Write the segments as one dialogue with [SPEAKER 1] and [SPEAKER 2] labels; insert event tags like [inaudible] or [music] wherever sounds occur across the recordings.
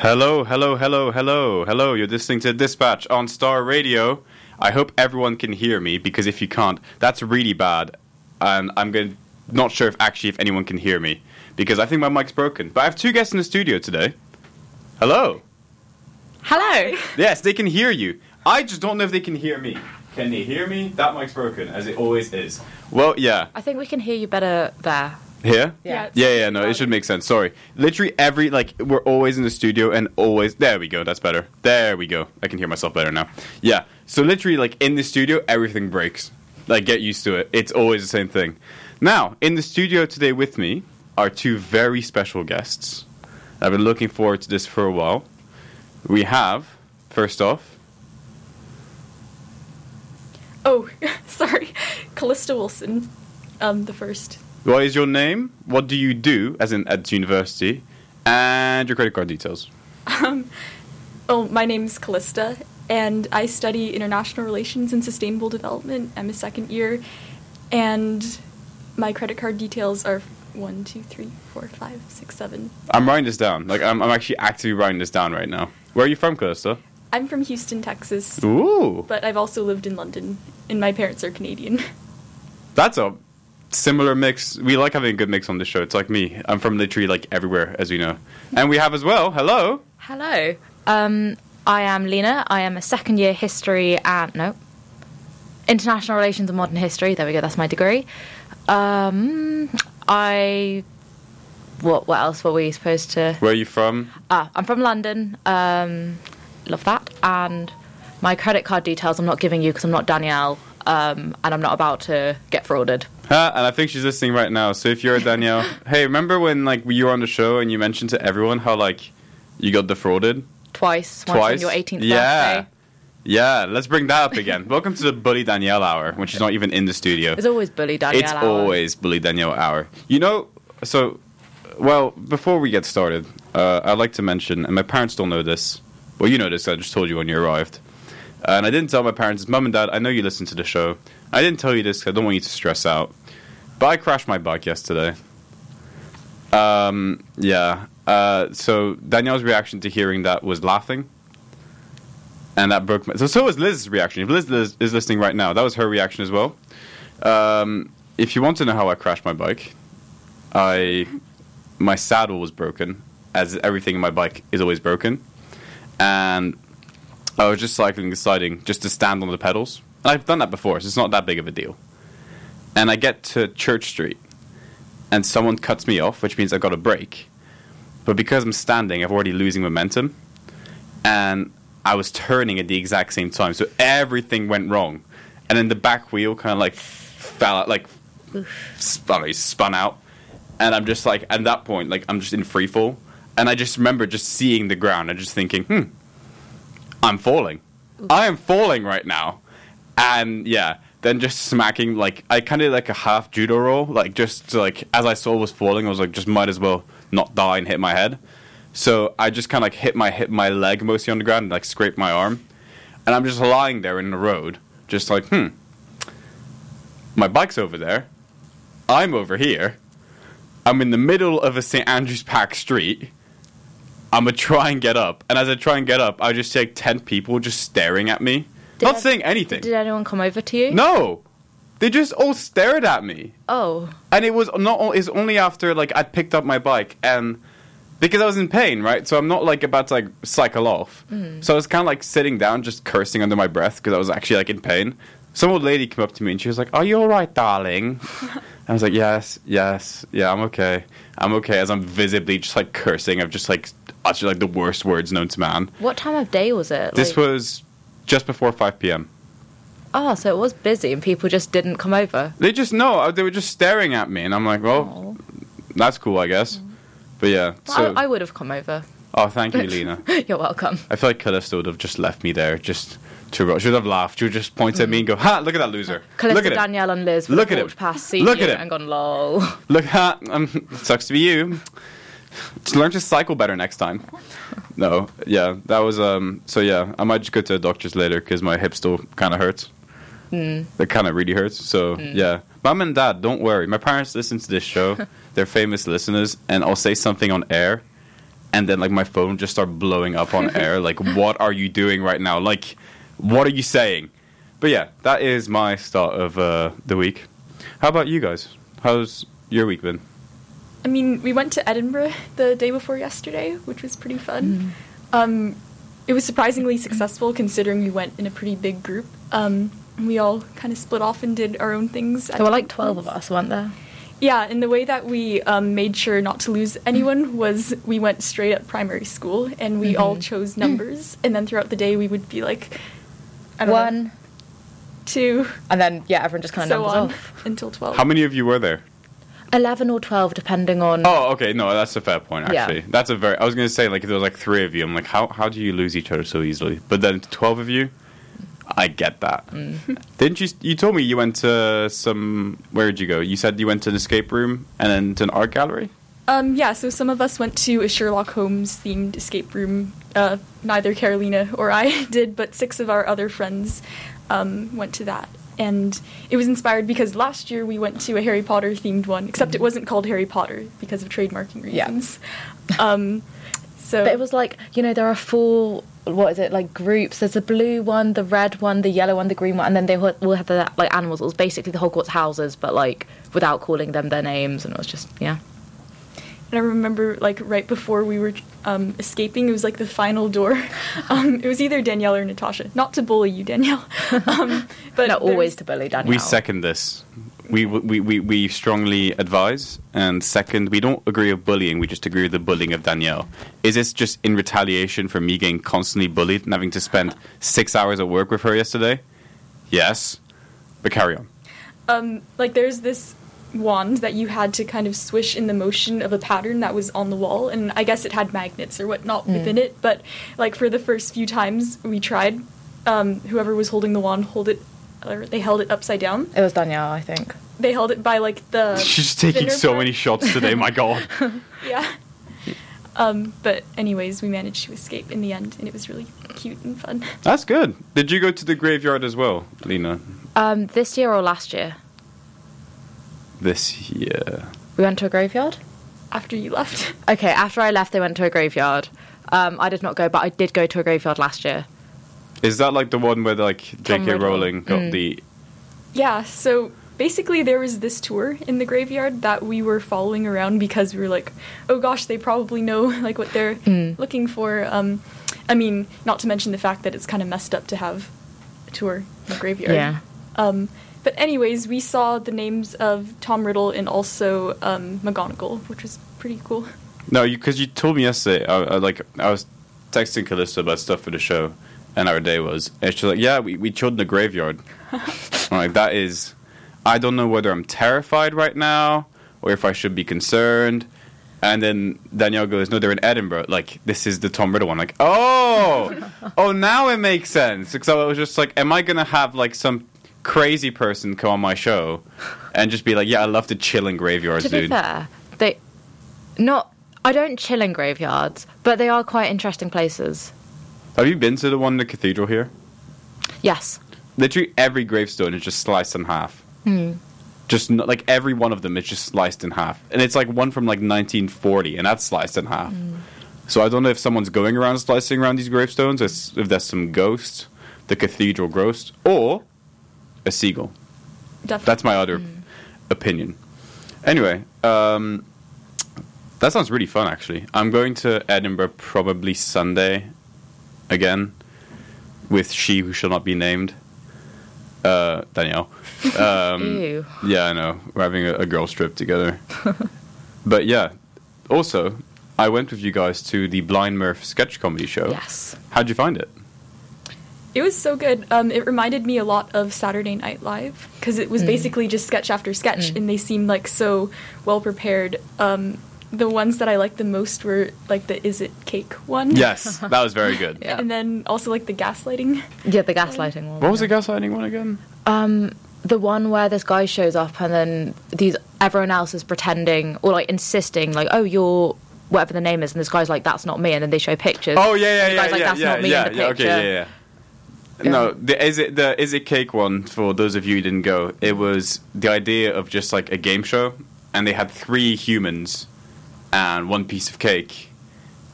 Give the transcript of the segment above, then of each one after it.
[SPEAKER 1] Hello, hello, hello, hello, hello. You're listening to Dispatch on Star Radio. I hope everyone can hear me because if you can't, that's really bad. And I'm going not sure if actually if anyone can hear me because I think my mic's broken. But I have two guests in the studio today. Hello.
[SPEAKER 2] Hello.
[SPEAKER 1] Yes, they can hear you. I just don't know if they can hear me. Can they hear me? That mic's broken, as it always is. Well, yeah.
[SPEAKER 2] I think we can hear you better there.
[SPEAKER 1] Here?
[SPEAKER 2] Yeah.
[SPEAKER 1] Yeah, yeah, no, it should make sense. Sorry. Literally every like we're always in the studio and always there we go, that's better. There we go. I can hear myself better now. Yeah. So literally like in the studio everything breaks. Like get used to it. It's always the same thing. Now, in the studio today with me are two very special guests. I've been looking forward to this for a while. We have first off
[SPEAKER 3] Oh, [laughs] sorry. Callista Wilson, um, the first.
[SPEAKER 1] What is your name? What do you do as in at university? And your credit card details.
[SPEAKER 3] Um, Oh, my name's Callista, and I study international relations and sustainable development. I'm a second year, and my credit card details are one, two, three, four, five, six, seven.
[SPEAKER 1] I'm writing this down. Like I'm, I'm actually actively writing this down right now. Where are you from, Callista?
[SPEAKER 3] I'm from Houston, Texas,
[SPEAKER 1] Ooh,
[SPEAKER 3] but I've also lived in London, and my parents are Canadian. [laughs]
[SPEAKER 1] that's a similar mix. We like having a good mix on the show. It's like me. I'm from literally like everywhere, as we know. And we have as well. Hello.
[SPEAKER 2] Hello. Um, I am Lina. I am a second year history and no, international relations and modern history. There we go. That's my degree. Um, I. What? What else were we supposed to?
[SPEAKER 1] Where are you from?
[SPEAKER 2] Ah, I'm from London. Um, love that. And my credit card details I'm not giving you because I'm not Danielle. Um, and I'm not about to get frauded.
[SPEAKER 1] Huh? And I think she's listening right now. So if you're Danielle, [laughs] hey, remember when like you were on the show and you mentioned to everyone how like you got defrauded
[SPEAKER 2] Twice. Once
[SPEAKER 1] twice?
[SPEAKER 2] on your 18th
[SPEAKER 1] yeah.
[SPEAKER 2] birthday.
[SPEAKER 1] Yeah, let's bring that up again. [laughs] Welcome to the Bully Danielle hour, when she's not even in the studio.
[SPEAKER 2] It's always bully Danielle.
[SPEAKER 1] it's
[SPEAKER 2] hour.
[SPEAKER 1] always Bully Danielle hour. You know, so, well, before we get started, uh, I'd like to mention, and my parents don't know this. Well, you know this, I just told you when you arrived. And I didn't tell my parents, Mum and Dad, I know you listen to the show. I didn't tell you this because I don't want you to stress out. But I crashed my bike yesterday. Um, yeah. Uh, so Danielle's reaction to hearing that was laughing. And that broke my. So, so was Liz's reaction. If Liz, Liz is listening right now, that was her reaction as well. Um, if you want to know how I crashed my bike, I my saddle was broken, as everything in my bike is always broken, and I was just cycling, deciding just to stand on the pedals. And I've done that before, so it's not that big of a deal. And I get to Church Street, and someone cuts me off, which means I've got a break. But because I'm standing, I'm already losing momentum, and I was turning at the exact same time, so everything went wrong. And then the back wheel kind of like fell out, like spun, spun out, and I'm just like at that point, like I'm just in free fall, and I just remember just seeing the ground and just thinking, hmm, I'm falling, I am falling right now, and yeah, then just smacking like I kind of like a half judo roll, like just like as I saw was falling, I was like just might as well not die and hit my head. So I just kind of like hit my hit my leg mostly on the ground and like scraped my arm, and I'm just lying there in the road, just like hmm. My bike's over there. I'm over here. I'm in the middle of a St Andrews Park street. I'm gonna try and get up, and as I try and get up, I just see like ten people just staring at me,
[SPEAKER 2] Did
[SPEAKER 1] not
[SPEAKER 2] I-
[SPEAKER 1] saying anything.
[SPEAKER 2] Did anyone come over to you?
[SPEAKER 1] No, they just all stared at me,
[SPEAKER 2] Oh.
[SPEAKER 1] and it was not. It's only after like I picked up my bike and because I was in pain, right? So I'm not like about to like cycle off. Mm. So I was kind of like sitting down, just cursing under my breath because I was actually like in pain. Some old lady came up to me and she was like, "Are you all right, darling?" [laughs] I was like, "Yes, yes, yeah, I'm okay. I'm okay." As I'm visibly just like cursing, I've just like uttered like the worst words known to man.
[SPEAKER 2] What time of day was it?
[SPEAKER 1] This
[SPEAKER 2] Like-
[SPEAKER 1] was just before 5 p.m.
[SPEAKER 2] Oh, so it was busy and people just didn't come over.
[SPEAKER 1] They just no, uh, they were just staring at me, and I'm like, "Well,
[SPEAKER 2] Oh.
[SPEAKER 1] that's cool, I guess." Mm-hmm. But yeah,
[SPEAKER 2] Well,
[SPEAKER 1] so
[SPEAKER 2] I, I would have come over.
[SPEAKER 1] oh, thank you, Lina. [laughs]
[SPEAKER 2] You're welcome.
[SPEAKER 1] I feel like Callista would have just left me there, just. She would have laughed. She would just point at me and go, "Ha! Look at that loser!
[SPEAKER 2] Callista,
[SPEAKER 1] look at it!
[SPEAKER 2] Danielle, and Liz
[SPEAKER 1] Look at him.
[SPEAKER 2] past,
[SPEAKER 1] Look at him.
[SPEAKER 2] and gone lol. [laughs]
[SPEAKER 1] Look, ha! Um, sucks to be you. Just learn to cycle better next time." No, yeah, that was um. So yeah, I might just go to the doctor's later because my hip still kind of hurts.
[SPEAKER 2] Mm.
[SPEAKER 1] It kind of really hurts. So yeah, mom and dad, don't worry. My parents listen to this show. [laughs] They're famous listeners, and I'll say something on air, and then like my phone just started blowing up on [laughs] air. Like, what are you doing right now? Like, what are you saying? But yeah, that is my start of uh, the week. How about you guys? How's your week been?
[SPEAKER 3] I mean, we went to Edinburgh the day before yesterday, which was pretty fun. Um, it was surprisingly successful considering we went in a pretty big group. Um, we all kind of split off and did our own things. at
[SPEAKER 2] There were like
[SPEAKER 3] different
[SPEAKER 2] 12 of us, weren't there?
[SPEAKER 3] Yeah, and the way that we um, made sure not to lose anyone was we went straight up primary school and we all
[SPEAKER 2] Mhm.
[SPEAKER 3] chose numbers, and then throughout the day we would be like, I don't know,
[SPEAKER 2] One.
[SPEAKER 3] two,
[SPEAKER 2] And then, yeah, everyone just kind of
[SPEAKER 3] so
[SPEAKER 2] numbers
[SPEAKER 3] on
[SPEAKER 2] off.
[SPEAKER 3] until twelve.
[SPEAKER 1] How many of you were there?
[SPEAKER 2] 11 or 12, depending on.
[SPEAKER 1] Oh, okay. No, that's a fair point.
[SPEAKER 2] Yeah.
[SPEAKER 1] Actually, that's a very. I was gonna say like if there was like three of you, I'm like, how how do you lose each other so easily? But then twelve of you, I get that.
[SPEAKER 2] Mm. [laughs]
[SPEAKER 1] Didn't you? You told me you went to some. Where did you go? You said you went to an escape room and then to an art gallery.
[SPEAKER 3] Um, yeah, so some of us went to a Sherlock Holmes themed escape room. Uh, neither Carolina or I [laughs] did, but six of our other friends um, went to that. And it was inspired because last year we went to a Harry Potter themed one, except it wasn't called Harry Potter because of trademarking
[SPEAKER 2] Yeah.
[SPEAKER 3] reasons. Um, so
[SPEAKER 2] But it was like, you know, there are four, what is it, like groups. There's the blue one, the red one, the yellow one, the green one, and then they all had the, like, animals. It was basically the Hogwarts houses, but, like, without calling them their names, and it was just, yeah.
[SPEAKER 3] And I remember, like, right before we were um, escaping, it was like the final door. [laughs] Um, it was either Danielle or Natasha. Not to bully you, Danielle. [laughs] Um, but
[SPEAKER 2] Not always to bully Danielle.
[SPEAKER 1] We second this. We, we, we, we strongly advise. And second, we don't agree with bullying. We just agree with the bullying of Danielle. Is this just in retaliation for me getting constantly bullied and having to spend six hours at work with her yesterday? Yes. But carry on.
[SPEAKER 3] um, like there's this wand that you had to kind of swish in the motion of a pattern that was on the wall, and I guess it had magnets or whatnot within it. But like for the first few times we tried, um, whoever was holding the wand hold it, or they held it upside down.
[SPEAKER 2] It was Danielle, I think.
[SPEAKER 3] They held it by like the. [laughs]
[SPEAKER 1] She's taking so
[SPEAKER 3] part.
[SPEAKER 1] many shots today, my god. [laughs]
[SPEAKER 3] Yeah. Um, but anyways, we managed to escape in the end, and it was really cute and fun.
[SPEAKER 1] That's good. Did you go to the graveyard as well, Lina?
[SPEAKER 2] Um, this year or last year?
[SPEAKER 1] This year.
[SPEAKER 2] We went to a graveyard?
[SPEAKER 3] After you left, [laughs]
[SPEAKER 2] Okay, after I left, they went to a graveyard. Um, I did not go, but I did go to a graveyard last year.
[SPEAKER 1] Is that like the one where like J.K. Rowling got
[SPEAKER 2] Mm.
[SPEAKER 1] the?
[SPEAKER 3] Yeah, so basically there was this tour in the graveyard that we were following around because we were like, oh gosh, they probably know [laughs] like what they're
[SPEAKER 2] Mm.
[SPEAKER 3] looking for. Um, I mean, not to mention the fact that it's kind of messed up to have a tour in the graveyard.
[SPEAKER 2] Yeah.
[SPEAKER 3] Um, but anyways, we saw the names of Tom Riddle and also um, McGonagall, which was pretty cool.
[SPEAKER 1] No, because you, told me yesterday. I, I like I was texting Callista about stuff for the show, and our day was. And she's like, "Yeah, we we chilled in the graveyard." [laughs] I'm like, that is. I don't know whether I'm terrified right now or if I should be concerned. And then Danielle goes, "No, they're in Edinburgh. Like this is the Tom Riddle one." like, oh, [laughs] oh, now it makes sense. Because I was just like, "Am I gonna have like some crazy person come on my show and just be like, yeah, I love to chill in graveyards,
[SPEAKER 2] to be
[SPEAKER 1] dude."
[SPEAKER 2] fair, they not. I don't chill in graveyards, but they are quite interesting places.
[SPEAKER 1] Have you been to the one in the cathedral here?
[SPEAKER 2] Yes.
[SPEAKER 1] Literally every gravestone is just sliced in half.
[SPEAKER 2] Hmm.
[SPEAKER 1] Just n- like every one of them is just sliced in half, and it's like one from like 1940, and that's sliced in half. So I don't know if someone's going around slicing around these gravestones, or if there's some ghost, the cathedral ghost, or a seagull.
[SPEAKER 3] Definitely.
[SPEAKER 1] That's my other opinion. Anyway, um, that sounds really fun. Actually, I'm going to Edinburgh probably Sunday again with she who shall not be named, uh, Danielle. [laughs] Um,
[SPEAKER 2] Ew.
[SPEAKER 1] yeah, I know. We're having a, a girls trip together. [laughs] but yeah, also, I went with you guys to the Blind Mirth sketch comedy show.
[SPEAKER 2] Yes.
[SPEAKER 1] How'd you find it?
[SPEAKER 3] It was so good. Um, it reminded me a lot of Saturday Night Live because it was basically just sketch after sketch,
[SPEAKER 2] Mm.
[SPEAKER 3] and they seemed like so well prepared. Um, the ones that I liked the most were like the "Is it cake" one.
[SPEAKER 1] Yes, [laughs] that was very good.
[SPEAKER 2] Yeah.
[SPEAKER 3] And then also like the gaslighting.
[SPEAKER 2] Yeah, the gaslighting one.
[SPEAKER 1] What was the gaslighting one again?
[SPEAKER 2] Um, the one where this guy shows up and then these everyone else is pretending or like insisting, like, oh, you're whatever the name is, and this guy's like, that's not me, and then they show pictures.
[SPEAKER 1] Oh yeah, yeah,
[SPEAKER 2] And the
[SPEAKER 1] yeah,
[SPEAKER 2] like,
[SPEAKER 1] yeah,
[SPEAKER 2] that's
[SPEAKER 1] yeah,
[SPEAKER 2] not me
[SPEAKER 1] yeah,
[SPEAKER 2] in the
[SPEAKER 1] yeah,
[SPEAKER 2] picture.
[SPEAKER 1] Okay, yeah, yeah.
[SPEAKER 2] Yeah.
[SPEAKER 1] No, the is it the is it cake one for those of you who didn't go? It was the idea of just like a game show, and they had three humans and one piece of cake,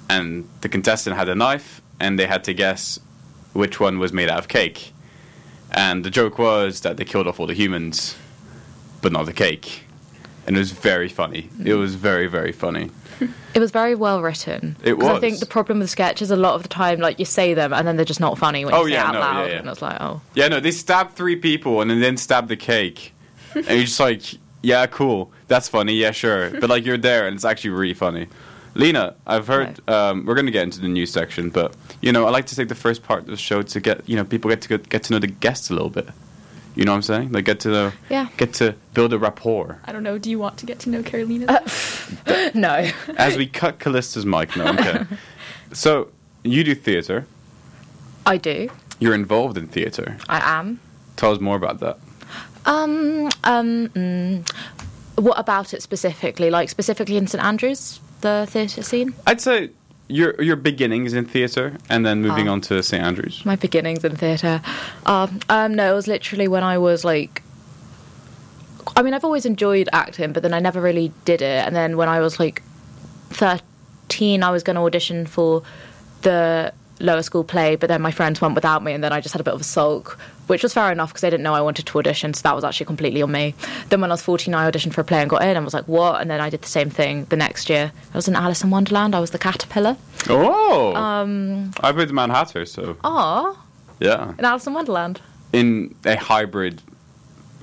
[SPEAKER 1] and the contestant had a knife, and they had to guess which one was made out of cake. And the joke was that they killed off all the humans, but not the cake. And it was very funny. It mm-hmm. was very, very funny.
[SPEAKER 2] It was very well written.
[SPEAKER 1] It
[SPEAKER 2] 'Cause I think the problem with sketches a lot of the time, like you say them and then they're just not funny when
[SPEAKER 1] Oh,
[SPEAKER 2] you say
[SPEAKER 1] yeah,
[SPEAKER 2] it out
[SPEAKER 1] no,
[SPEAKER 2] loud.
[SPEAKER 1] yeah, yeah.
[SPEAKER 2] And it's like, oh,
[SPEAKER 1] Yeah, no, they stabbed three people and then stabbed the cake. [laughs] and you're just like, yeah, cool. That's funny. Yeah, sure. But like, you're there and it's actually really funny. Lina, I've heard um, we're going to get into the news section, but you know, I like to take the first part of the show to get you know people get to get, get to know the guests a little bit. You know what I'm saying? Like get to know,
[SPEAKER 2] Yeah.
[SPEAKER 1] get to build a rapport.
[SPEAKER 3] I don't know. Do you want to get to know Carolina?
[SPEAKER 2] Uh, [laughs] no. [laughs]
[SPEAKER 1] As we cut Callista's mic, no, okay. [laughs] so you do theater.
[SPEAKER 2] I do.
[SPEAKER 1] You're involved in theater.
[SPEAKER 2] I am.
[SPEAKER 1] Tell us more about that.
[SPEAKER 2] Um, um, mm, what about it specifically? Like specifically in St Andrews, the theatre scene?
[SPEAKER 1] I'd say your your beginnings in theater, and then moving
[SPEAKER 2] Oh.
[SPEAKER 1] on to St Andrews.
[SPEAKER 2] My beginnings in theatre. Um, um, no, it was literally when I was like. I mean, I've always enjoyed acting, but then I never really did it. And then when I was like 13, I was going to audition for the lower school play, but then my friends went without me, and then I just had a bit of a sulk, which was fair enough because I didn't know I wanted to audition, so that was actually completely on me. Then when I was 14, I auditioned for a play and got in, and was like, what? And then I did the same thing the next year. I was in Alice in Wonderland, I was the caterpillar.
[SPEAKER 1] Oh,
[SPEAKER 2] Um,
[SPEAKER 1] I played the Mad Hatter, so
[SPEAKER 2] Aw,
[SPEAKER 1] yeah,
[SPEAKER 2] in Alice in Wonderland.
[SPEAKER 1] in a hybrid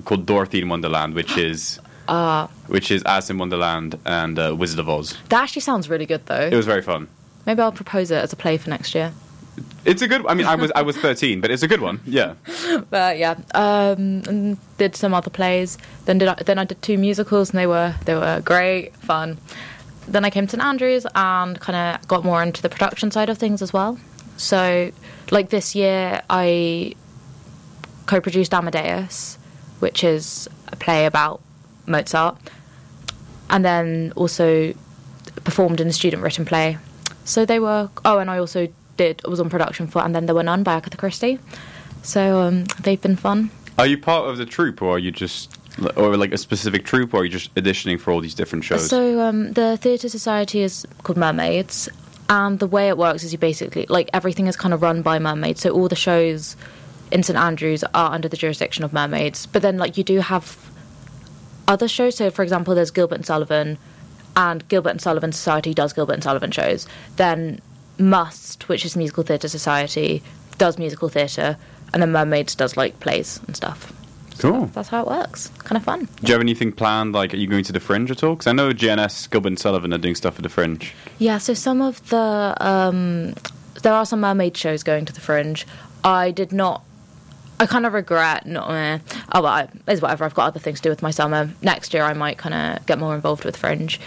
[SPEAKER 1] called Dorothy in Wonderland, which [gasps] is
[SPEAKER 2] Uh,
[SPEAKER 1] which is Alice in Wonderland and uh, Wizard of Oz.
[SPEAKER 2] that actually sounds really good, though.
[SPEAKER 1] It was very fun.
[SPEAKER 2] Maybe I'll propose it as a play for next year.
[SPEAKER 1] It's a good. I mean, I was I was 13, but it's a good one. Yeah. [laughs]
[SPEAKER 2] But yeah, um, did some other plays. Then did I, then I did two musicals, and they were they were great fun. Then I came to St Andrews and kind of got more into the production side of things as well. So, like this year, I co-produced Amadeus, which is a play about Mozart, and then also performed in a student-written play. So they were. Oh, and I also did was on production for And Then There Were None by Agatha Christie. So um, they've been fun.
[SPEAKER 1] Are you part of the troupe, or are you just, or like a specific troupe, or are you just auditioning for all these different shows?
[SPEAKER 2] So um, the theatre society is called Mermaids, and the way it works is you basically like everything is kind of run by mermaids. So all the shows in St Andrews are under the jurisdiction of mermaids. But then like you do have other shows. So for example, there's Gilbert and Sullivan, and Gilbert and Sullivan Society does Gilbert and Sullivan shows. Then Must, which is Musical Theatre Society, does musical theatre, and then Mermaids does like plays and stuff.
[SPEAKER 1] cool.
[SPEAKER 2] That's how it works. Kind of fun.
[SPEAKER 1] Do you have anything planned? Like, are you going to the Fringe at all? Because I know G&S, Gilbert and Sullivan are doing stuff at the Fringe.
[SPEAKER 2] Yeah, so some of the um, there are some mermaid shows going to the Fringe. I did not. I kind of regret not. Eh, oh, well, I, it's whatever. I've got other things to do with my summer. Next year, I might kind of get more involved with Fringe.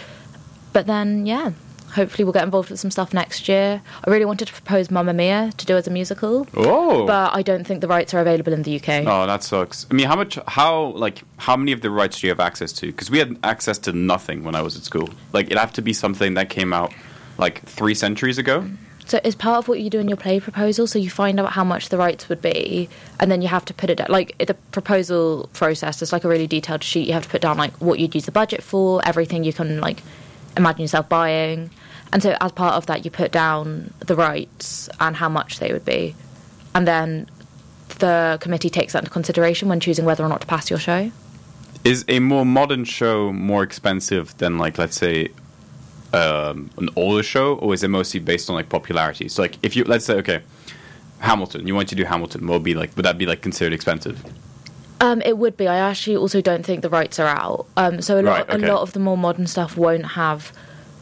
[SPEAKER 2] But then, yeah, hopefully we'll get involved with some stuff next year. I really wanted to propose Mamma Mia to do as a musical,
[SPEAKER 1] Oh.
[SPEAKER 2] but I don't think the rights are available in the UK.
[SPEAKER 1] Oh, that sucks. I mean, how much? How like how many of the rights do you have access to? Because we had access to nothing when I was at school. Like it'd have to be something that came out like three centuries ago.
[SPEAKER 2] So it's part of what you do in your play proposal. So you find out how much the rights would be, and then you have to put it down. Like the proposal process is like a really detailed sheet. You have to put down like what you'd use the budget for, everything you can like imagine yourself buying, and so as part of that, you put down the rights and how much they would be, and then the committee takes that into consideration when choosing whether or not to pass your show.
[SPEAKER 1] Is a more modern show more expensive than like let's say um, an older show, or is it mostly based on like popularity? So like if you let's say okay, Hamilton, you want to do Hamilton, what would be like? Would that be like considered expensive?
[SPEAKER 2] Um, it would be. I actually also don't think the rights are out. Um, so a lot,
[SPEAKER 1] Right, okay.
[SPEAKER 2] a lot of the more modern stuff won't have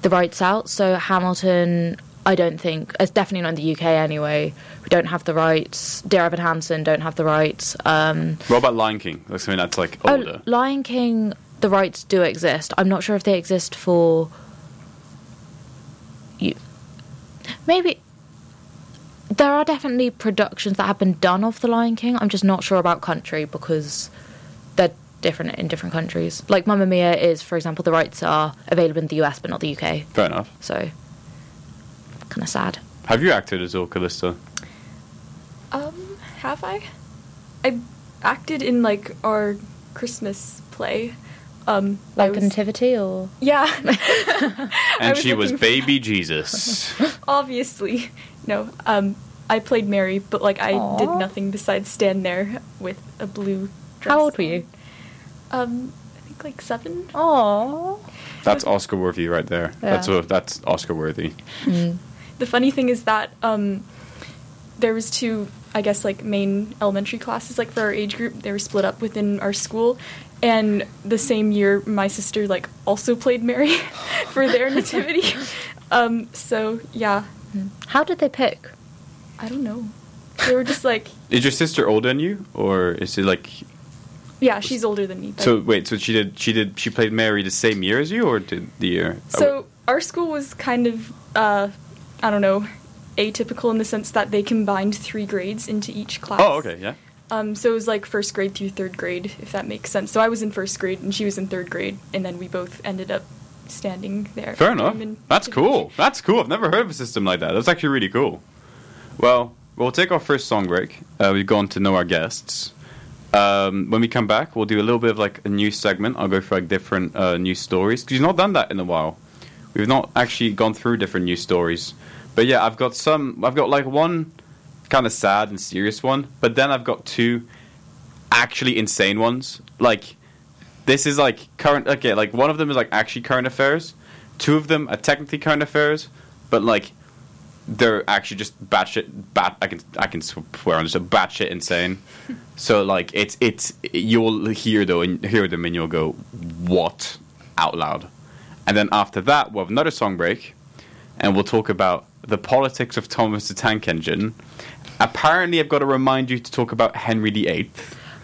[SPEAKER 2] the rights out. So Hamilton, I don't think. It's definitely not in the UK anyway. We don't have the rights. Dear Evan Hansen don't have the rights. Um,
[SPEAKER 1] What about Lion King? That's something that's like
[SPEAKER 2] oh,
[SPEAKER 1] older.
[SPEAKER 2] Lion King, the rights do exist. I'm not sure if they exist for you. Maybe there are definitely productions that have been done of The Lion King. I'm just not sure about country because they're different in different countries. Like Mamma Mia is, for example, the rights are available in the US but not the UK.
[SPEAKER 1] Fair enough.
[SPEAKER 2] So kind of sad.
[SPEAKER 1] Have you acted as Or Callista?
[SPEAKER 3] Um, have I? I acted in like our Christmas play Um,
[SPEAKER 2] Like
[SPEAKER 3] was-
[SPEAKER 2] nativity or?
[SPEAKER 3] Yeah. [laughs] I
[SPEAKER 1] And she was baby Jesus. [laughs]
[SPEAKER 3] Obviously, no. Um, I played Mary, but like I did nothing besides stand there with a blue. Dress
[SPEAKER 2] How old were you?
[SPEAKER 3] Um, I think like seven.
[SPEAKER 2] Oh.
[SPEAKER 1] That's Oscar worthy right there. That's
[SPEAKER 2] Yeah.
[SPEAKER 1] what, that's Oscar worthy. [laughs]
[SPEAKER 3] The funny thing is that um, there was two, I guess, like main elementary classes, like for our age group. They were split up within our school, and the same year, my sister like also played Mary [laughs] for their nativity. [laughs] um, so yeah,
[SPEAKER 2] How did they pick?
[SPEAKER 3] I don't know. They were just like, [laughs]
[SPEAKER 1] Is your sister older than you, or is it like?
[SPEAKER 3] yeah, she's older than me. but-
[SPEAKER 1] So wait, so she did she did she played Mary the same year as you, or did the year?
[SPEAKER 3] So our school was kind of, uh, I don't know, atypical in the sense that they combined three grades into each class.
[SPEAKER 1] Oh, okay, yeah.
[SPEAKER 3] Um, so it was like first grade through third grade, if that makes sense. So I was in first grade and she was in third grade, and then we both ended up standing there.
[SPEAKER 1] Fair enough. That's cool. That's cool. I've never heard of a system like that. That's actually really cool. Well, we'll take our first song break. Uh, we've gone to know our guests. Um, when we come back, we'll do a little bit of like a news segment. I'll go for like different uh, news stories because we've not done that in a while. We've not actually gone through different news stories. But yeah, I've got some. I've got like one kind of sad and serious one, but then I've got two actually insane ones. Like this is like current. Okay, like one of them is like actually current affairs. Two of them are technically current affairs, but like they're actually just batshit. Bat. I can I can swear on this. Batshit insane. [laughs] so like it's it's you'll hear though and hear them and you'll go what out loud, and then after that we'll have another song break, and we'll talk about the politics of Thomas the Tank Engine. Apparently, I've got to remind you to talk about Henry VIII.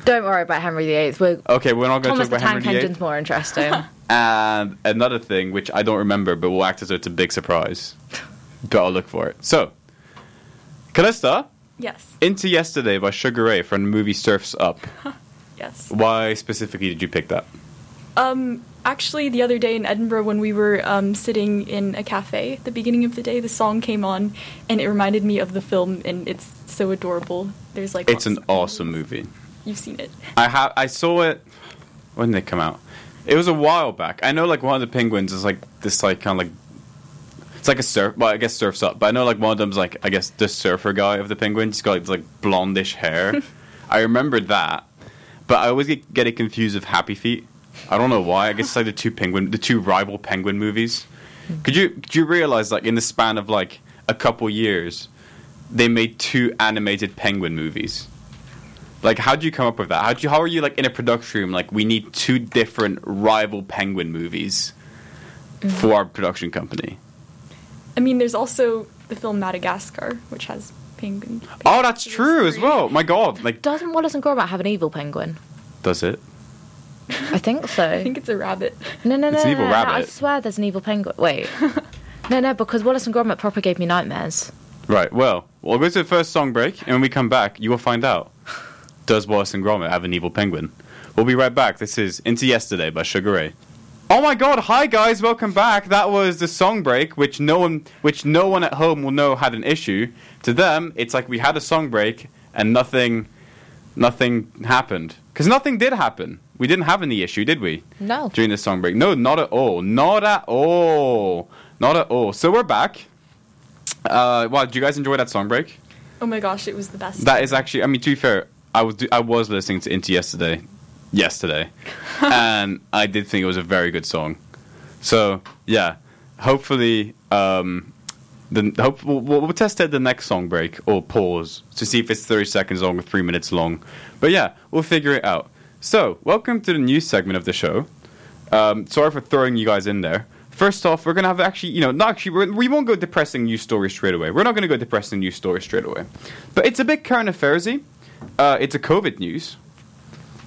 [SPEAKER 2] Don't worry about Henry VIII. We're
[SPEAKER 1] Okay, we're not going to
[SPEAKER 2] Thomas
[SPEAKER 1] talk
[SPEAKER 2] the
[SPEAKER 1] about
[SPEAKER 2] Tank
[SPEAKER 1] Henry VIII.
[SPEAKER 2] Engine's more interesting. [laughs] [laughs]
[SPEAKER 1] And another thing, which I don't remember, but will act as though it's a big surprise. but I'll look for it. So, Callista,
[SPEAKER 3] Yes.
[SPEAKER 1] Into Yesterday by Sugar Ray from the movie Surf's Up. [laughs]
[SPEAKER 3] Yes.
[SPEAKER 1] Why specifically did you pick that?
[SPEAKER 3] Um, actually, the other day in Edinburgh, when we were um, sitting in a cafe at the beginning of the day, the song came on, and it reminded me of the film, and it's so adorable. There's like
[SPEAKER 1] It's an
[SPEAKER 3] lots of-
[SPEAKER 1] awesome movie.
[SPEAKER 3] You've seen it.
[SPEAKER 1] I ha- I saw it when did it come out? It was a while back. I know like one of the penguins is like this like kind of like it's like a surf. Well, I guess surfs up, but I know like one of them's like I guess the surfer guy of the penguins. He's got like, this, like blondish hair. [laughs] I remember that, but I always get, get it confused with Happy Feet. I don't know why. I guess it's like the two penguin, the two rival penguin movies. Mm-hmm. Could you could you realize like in the span of like a couple years, they made two animated penguin movies? Like, how would you come up with that? How you how are you like in a production room? Like, we need two different rival penguin movies for our production company.
[SPEAKER 3] I mean, there's also the film Madagascar, which has penguin.
[SPEAKER 1] Oh, that's true
[SPEAKER 3] There's
[SPEAKER 1] as well. My God, like,
[SPEAKER 2] Doesn't Wallace and Gromit have an evil penguin?
[SPEAKER 1] does it?
[SPEAKER 2] I think so. [laughs]
[SPEAKER 3] I think it's a rabbit.
[SPEAKER 2] no, no, no,
[SPEAKER 1] It's an
[SPEAKER 2] no,
[SPEAKER 1] evil
[SPEAKER 2] no, no, I swear there's an evil penguin. Wait. [laughs] no, no, because Wallace and Gromit proper gave me nightmares.
[SPEAKER 1] Right. Well, we'll go to the first song break, and when we come back, you will find out. [laughs] Does Wallace and Gromit have an evil penguin? We'll be right back. This is Into Yesterday by Sugar Ray. Oh my God! Hi guys, welcome back. That was the song break, which no one, which no one at home will know had an issue. To them, it's like we had a song break and nothing, nothing happened because nothing did happen. We didn't have any issue, did we?
[SPEAKER 2] No.
[SPEAKER 1] During the song break, no, not at all, not at all, not at all. So we're back. Uh, wow, did you guys enjoy that song break?
[SPEAKER 3] Oh my gosh, it was the best.
[SPEAKER 1] That is actually, I mean, to be fair, I was I was listening to Into yesterday, yesterday, [laughs] and I did think it was a very good song. So yeah, hopefully, um, the hope we'll, we'll test it the next song break or pause to see if it's thirty seconds long or three minutes long. But yeah, we'll figure it out. So welcome to the news segment of the show. Um, sorry for throwing you guys in there. First off, we're gonna have actually, you know, not actually, we're, we won't go depressing news stories straight away. We're not gonna go depressing news stories straight away, but it's a bit current affairsy. Uh, it's a COVID news,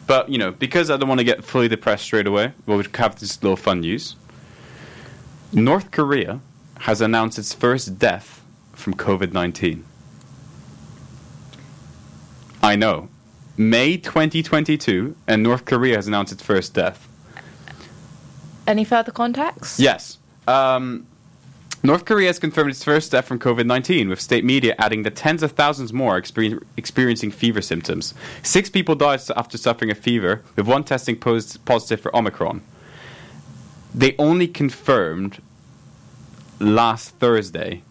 [SPEAKER 1] but you know, because I don't want to get fully depressed straight away, we'll have this little fun news. North Korea has announced its first death from COVID nineteen. I know, May 2022, and North Korea has announced its first death.
[SPEAKER 2] Any further context?
[SPEAKER 1] Yes. Um, North Korea has confirmed its first death from COVID 19, with state media adding that tens of thousands more are exper- experiencing fever symptoms. Six people died after suffering a fever, with one testing pos- positive for Omicron. they only confirmed last Thursday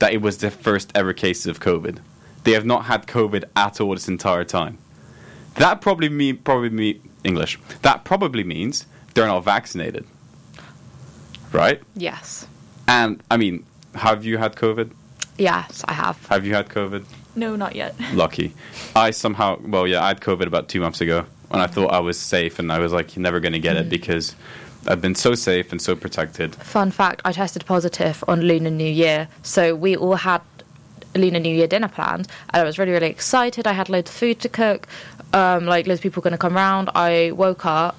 [SPEAKER 1] that it was their first ever cases of COVID. They have not had COVID at all this entire time. That probably mean probably me English. That probably means they're not vaccinated, right?
[SPEAKER 2] Yes.
[SPEAKER 1] And I mean, have you had COVID?
[SPEAKER 2] Yes, I have.
[SPEAKER 1] Have you had COVID?
[SPEAKER 3] No, not yet. [laughs]
[SPEAKER 1] Lucky. I somehow, well, yeah, I had COVID about two months ago, and I thought I was safe, and I was like, you're never going to get it because I've been so safe and so protected.
[SPEAKER 2] Fun fact: I tested positive on Lunar New Year, so we all had Lunar New Year dinner planned, and I was really, really excited. I had loads of food to cook, um, like loads of people going to come round. I woke up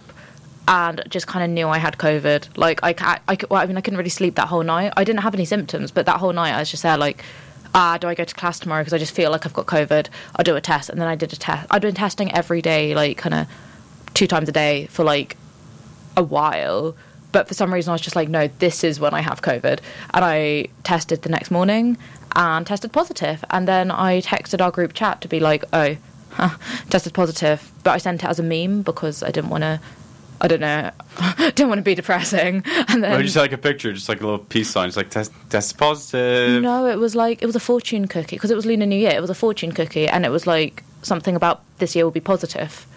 [SPEAKER 2] and just kind of knew I had COVID. Like I, ca- I, well, I mean, I couldn't really sleep that whole night. I didn't have any symptoms, but that whole night I was just there, like. Ah, do I go to class tomorrow because I just feel like I've got COVID? I'll do a test, and then I did a test. I'd been testing every day, like kind of two times a day for like a while, but for some reason I was just like, no, this is when I have COVID. And I tested the next morning and tested positive. And then I texted our group chat to be like, oh, huh, [laughs] tested positive. But I sent it as a meme because I didn't want to. I don't know. [laughs] don't want to be depressing. And then
[SPEAKER 1] Or just like a picture, just like a little peace sign, just like test, test positive.
[SPEAKER 2] no, it was like it was a fortune cookie because it was Lunar New Year. It was a fortune cookie, and it was like something about this year will be positive.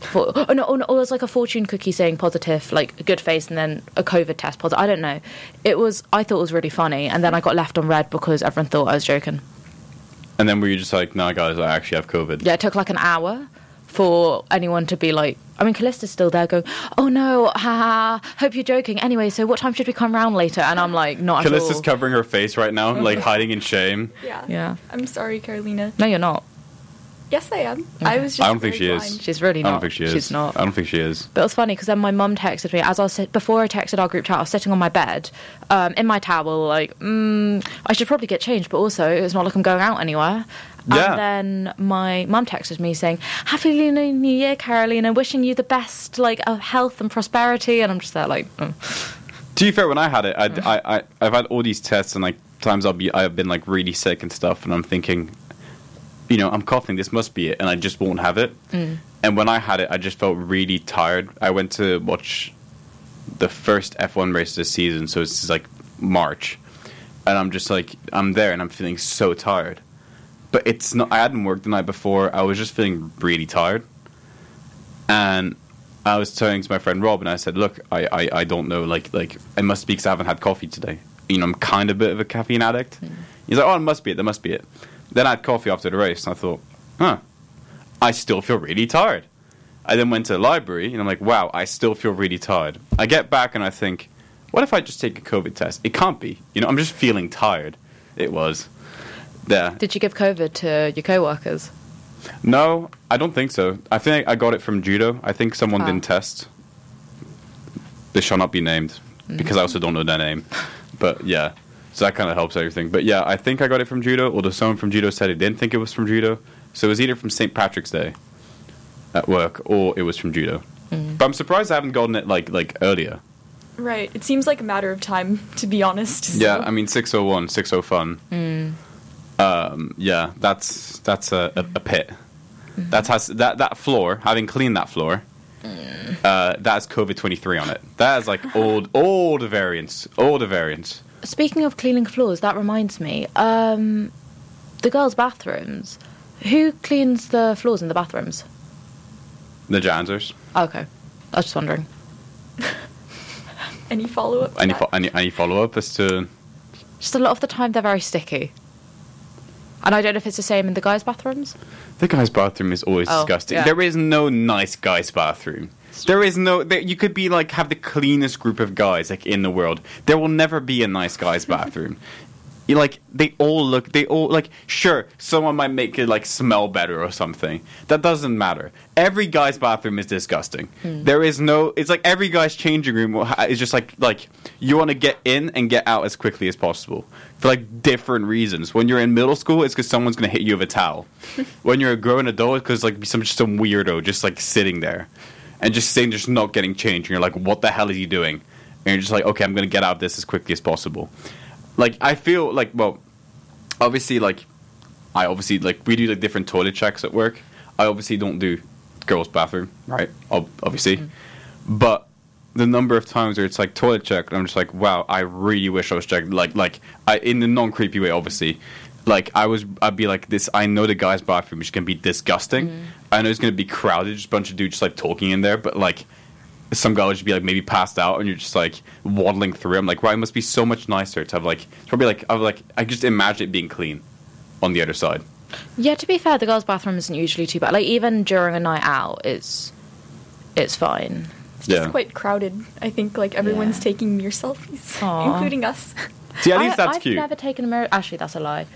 [SPEAKER 2] For, oh no, oh no, it was like a fortune cookie saying positive, like a good face, and then a COVID test positive. I don't know. It was. I thought it was really funny, and then I got left on red because everyone thought I was joking.
[SPEAKER 1] And then were you just like, no, guys, I actually have COVID?
[SPEAKER 2] Yeah, it took like an hour for anyone to be like. I mean, Callista's still there, going, "Oh no, ha, ha, hope you're joking." Anyway, so what time should we come round later? And I'm like, not at
[SPEAKER 1] Callista's
[SPEAKER 2] all.
[SPEAKER 1] covering her face right now, [laughs] like hiding in shame.
[SPEAKER 3] Yeah.
[SPEAKER 2] Yeah.
[SPEAKER 3] I'm sorry, Carolina.
[SPEAKER 2] no, you're not.
[SPEAKER 3] Yes, I am.
[SPEAKER 2] Okay.
[SPEAKER 3] I was just.
[SPEAKER 1] I don't think
[SPEAKER 3] very
[SPEAKER 1] she is.
[SPEAKER 2] She's really not.
[SPEAKER 1] I
[SPEAKER 2] not.
[SPEAKER 1] don't think she is.
[SPEAKER 2] She's not.
[SPEAKER 1] I don't think she is.
[SPEAKER 2] But it was funny because then my mum texted me as I was sit- before I texted our group chat. I was sitting on my bed, um, in my towel, like mm, I should probably get changed, but also it's not like I'm going out anywhere.
[SPEAKER 1] Yeah.
[SPEAKER 2] And then my mum texted me saying, "Happy Lunar New Year, Carolina. Wishing you the best, like of health and prosperity." And I'm just there, like, mm.
[SPEAKER 1] To be fair, when I had it, I'd, I, I, I've had all these tests, and like times I'll be, I've been like really sick and stuff, and I'm thinking, you know, I'm coughing. This must be it, and I just won't have it. And when I had it, I just felt really tired. I went to watch the first F1 race this season, so it's like March, and I'm just like, I'm there, and I'm feeling so tired. But it's not. I hadn't worked the night before. I was just feeling really tired, and I was turning to my friend Rob, and I said, "Look, I, I, I don't know. Like, like it must be because I haven't had coffee today. You know, I'm kind of a bit of a caffeine addict." Hmm. He's like, "Oh, it must be it. That must be it." Then I had coffee after the race, and I thought, "Huh, I still feel really tired." I then went to the library, and I'm like, "Wow, I still feel really tired." I get back, and I think, "What if I just take a COVID test? It can't be. You know, I'm just feeling tired." It was. Yeah.
[SPEAKER 2] "Did you give COVID to your co-workers?"
[SPEAKER 1] No, I don't think so. I think I got it from judo. I think someone
[SPEAKER 2] Ah.
[SPEAKER 1] didn't test. They shall not be named because I also don't know their name. But yeah, so that kind of helps everything. But yeah, I think I got it from judo. Although someone from judo said he didn't think it was from judo, so it was either from St. Patrick's Day at work or it was from judo. But I'm surprised I haven't gotten it like like earlier.
[SPEAKER 3] Right. It seems like a matter of time, to be honest. so-
[SPEAKER 1] Yeah, I mean 601, 60 fun. Um, yeah, that's that's a, a, a pit. That has that that floor. Having cleaned that floor, uh, that has COVID twenty three on it. That is like old [laughs] old variants, older variants.
[SPEAKER 2] Speaking of cleaning floors, that reminds me. Um, the girls' bathrooms. Who cleans the floors in the bathrooms?
[SPEAKER 1] The janitors.
[SPEAKER 2] Okay, I was just wondering. [laughs]
[SPEAKER 3] Any follow up?
[SPEAKER 1] Any fo- any any follow up as to
[SPEAKER 2] Just a lot of the time, they're very sticky. And I don't know if it's the same in the guys' bathrooms.
[SPEAKER 1] the guy's bathroom is always
[SPEAKER 2] Oh,
[SPEAKER 1] disgusting.
[SPEAKER 2] yeah.
[SPEAKER 1] There is no nice guy's bathroom. There is no. There, you could be like have the cleanest group of guys like in the world. There will never be a nice guy's bathroom. You like they all look. They all like. Sure, someone might make it like smell better or something. That doesn't matter. Every guy's bathroom is disgusting. Hmm. There is no. It's like every guy's changing room is just like like you want to get in and get out as quickly as possible for like different reasons. When you're in middle school, it's because someone's gonna hit you with a towel. [laughs] when you're a grown adult, because like some just some weirdo just like sitting there and just saying just not getting changed. And you're like, what the hell is he doing? And you're just like, okay, I'm gonna get out of this as quickly as possible. Like I feel like well, obviously like I obviously like we do like different toilet checks at work. I obviously don't do girls' bathroom, right? Ob- obviously, mm-hmm. but the number of times where it's like toilet check, and I'm just like, wow, I really wish I was checked. Like, like I in the non creepy way, obviously. Like I was, I'd be like this. I know the guy's bathroom is gonna be disgusting. Mm-hmm. I know it's gonna be crowded, just a bunch of dudes just like talking in there. But like, some guy would just be like maybe passed out, and you're just like waddling through. I'm like, wow, it must be so much nicer to have like it's probably like I was like I just imagine it being clean on the other side.
[SPEAKER 2] Yeah, to be fair, the girls' bathroom isn't usually too bad. Like even during a night out, it's it's fine.
[SPEAKER 3] It's just
[SPEAKER 1] Yeah.
[SPEAKER 3] quite crowded. I think like everyone's
[SPEAKER 2] Yeah.
[SPEAKER 3] taking mirror selfies, [laughs]
[SPEAKER 2] Aw.
[SPEAKER 3] including us.
[SPEAKER 1] See, at least
[SPEAKER 2] I,
[SPEAKER 1] that's
[SPEAKER 2] I've
[SPEAKER 1] cute.
[SPEAKER 2] never taken a mirror. Actually, that's a lie.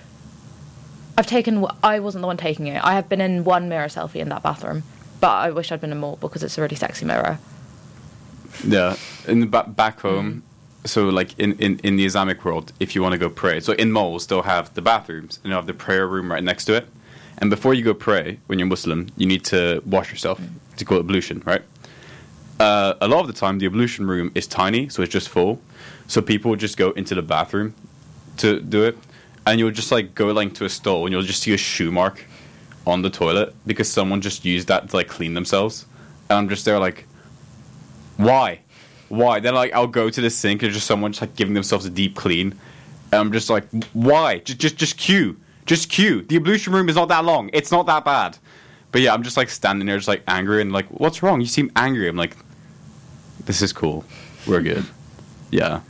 [SPEAKER 2] I've taken. I wasn't the one taking it. I have been in one mirror selfie in that bathroom, but I wish I'd been in more because it's a really sexy mirror.
[SPEAKER 1] Yeah, in the ba- back home. So, like in, in, in the Islamic world, if you want to go pray, so in malls they'll have the bathrooms and they'll have the prayer room right next to it. And before you go pray, when you're Muslim, you need to wash yourself. It's called ablution, right? Uh, a lot of the time, the ablution room is tiny, so it's just full. So people just go into the bathroom to do it, and you'll just like go like to a stall, and you'll just see a shoe mark on the toilet because someone just used that to like clean themselves. And I'm just there like, why? Why? Then like I'll go to the sink and just someone just like giving themselves a deep clean. And I'm just like, why? Just just just queue. Just queue. The ablution room is not that long. It's not that bad. But yeah, I'm just like standing there just like angry and like, what's wrong? You seem angry. I'm like, this is cool. We're good. Yeah.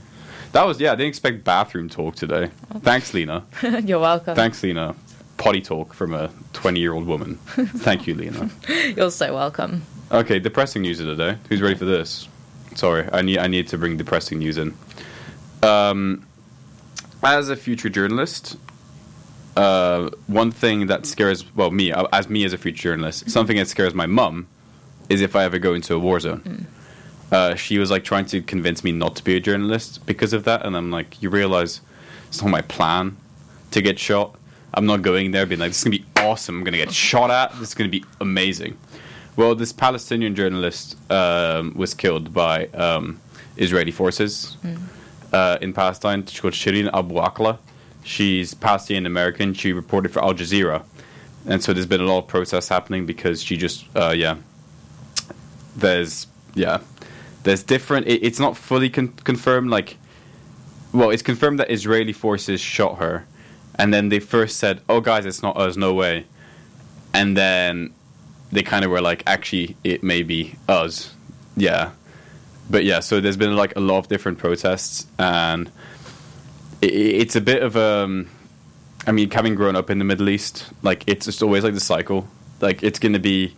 [SPEAKER 1] That was yeah, I didn't expect bathroom talk today. Thanks, Lina. [laughs]
[SPEAKER 2] You're welcome.
[SPEAKER 1] Thanks, Lina. Potty talk from a twenty year old woman. Thank you, Lina. [laughs]
[SPEAKER 2] You're so welcome.
[SPEAKER 1] Okay, depressing news of the day. Who's ready for this? Sorry, I need I need to bring depressing news in. Um, as a future journalist, uh, one thing that scares well me uh, as me as a future journalist, something that scares my mum is if I ever go into a war zone. Uh, she was like trying to convince me not to be a journalist because of that, and I'm like, you realize it's not my plan to get shot. I'm not going there being like, this is gonna be awesome. I'm gonna get shot at. This is gonna be amazing. Well, this Palestinian journalist um, was killed by um, Israeli forces uh, in Palestine. She's called Shireen Abu Akleh. She's Palestinian American. She reported for Al Jazeera, and so there's been a lot of protests happening because she just, uh, yeah, there's yeah, there's different. It, it's not fully con- confirmed. Like, well, it's confirmed that Israeli forces shot her, and then they first said, "Oh, guys, it's not us. No way," and then they kind of were like, actually, it may be us. Yeah. But yeah, so there's been like a lot of different protests, and i it's a bit of a. I mean, having grown up in the Middle East, like it's just always like the cycle. Like it's going to be,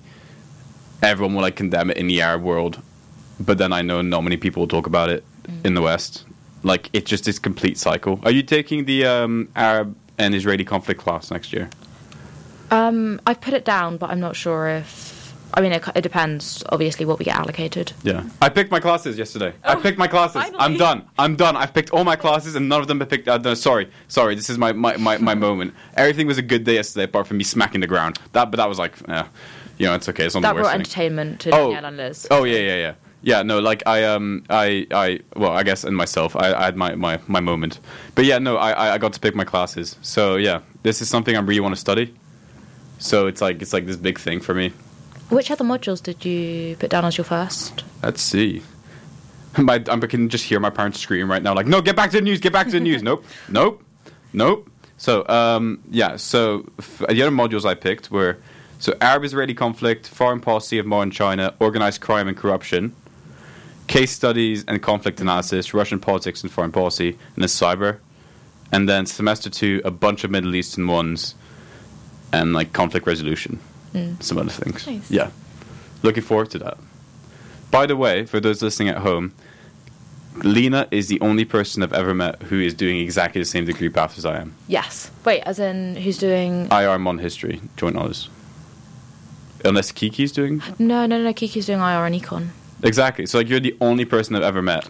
[SPEAKER 1] everyone will like condemn it in the Arab world, but then I know not many people will talk about it in the West. Like it's just this complete cycle. Are you taking the um, Arab and Israeli conflict class next year?
[SPEAKER 2] Um, I've put it down, but I'm not sure if. I mean, it, it depends. Obviously, what we get allocated.
[SPEAKER 1] Yeah. I picked my classes yesterday. I
[SPEAKER 3] Oh,
[SPEAKER 1] picked my classes. I'm done. I'm done. I've picked all my classes and none of them have picked. Uh, no, sorry. Sorry. This is my, my, my, my [laughs] moment. Everything was a good day yesterday apart from me smacking the ground. That, But that was like, yeah. You know, it's okay. It's not
[SPEAKER 2] That
[SPEAKER 1] the worst
[SPEAKER 2] brought
[SPEAKER 1] thing.
[SPEAKER 2] entertainment to
[SPEAKER 1] Oh.
[SPEAKER 2] Danielle and Liz.
[SPEAKER 1] Oh yeah, yeah, yeah. Yeah, no, like I um I I well I guess in myself I, I had my, my, my moment, but yeah, no, I I- I got to pick my classes. So yeah, this is something I really want to study. So it's like it's like this big thing for me.
[SPEAKER 2] Which other modules did you put down as your first?
[SPEAKER 1] Let's see. My, I can just hear my parents scream right now, like, "No, get back to the news! Get back to the news!" nope, nope, nope. So, um, yeah. So f- the other modules I picked were so Arab-Israeli conflict, foreign policy of modern China, organized crime and corruption, case studies and conflict analysis, Russian politics and foreign policy, and then cyber. And then semester two, a bunch of Middle Eastern ones, and like conflict resolution, some other things.
[SPEAKER 3] Nice.
[SPEAKER 1] Yeah, looking forward to that. By the way, for those listening at home, Lina is the only person I've ever met who is doing exactly the same degree path as I am.
[SPEAKER 2] Yes. Wait, as in who's doing?
[SPEAKER 1] IR Mon History, joint honours. Unless Kiki's doing
[SPEAKER 2] no, no, no. Kiki's doing IR and econ.
[SPEAKER 1] exactly. So like you're the only person I've ever met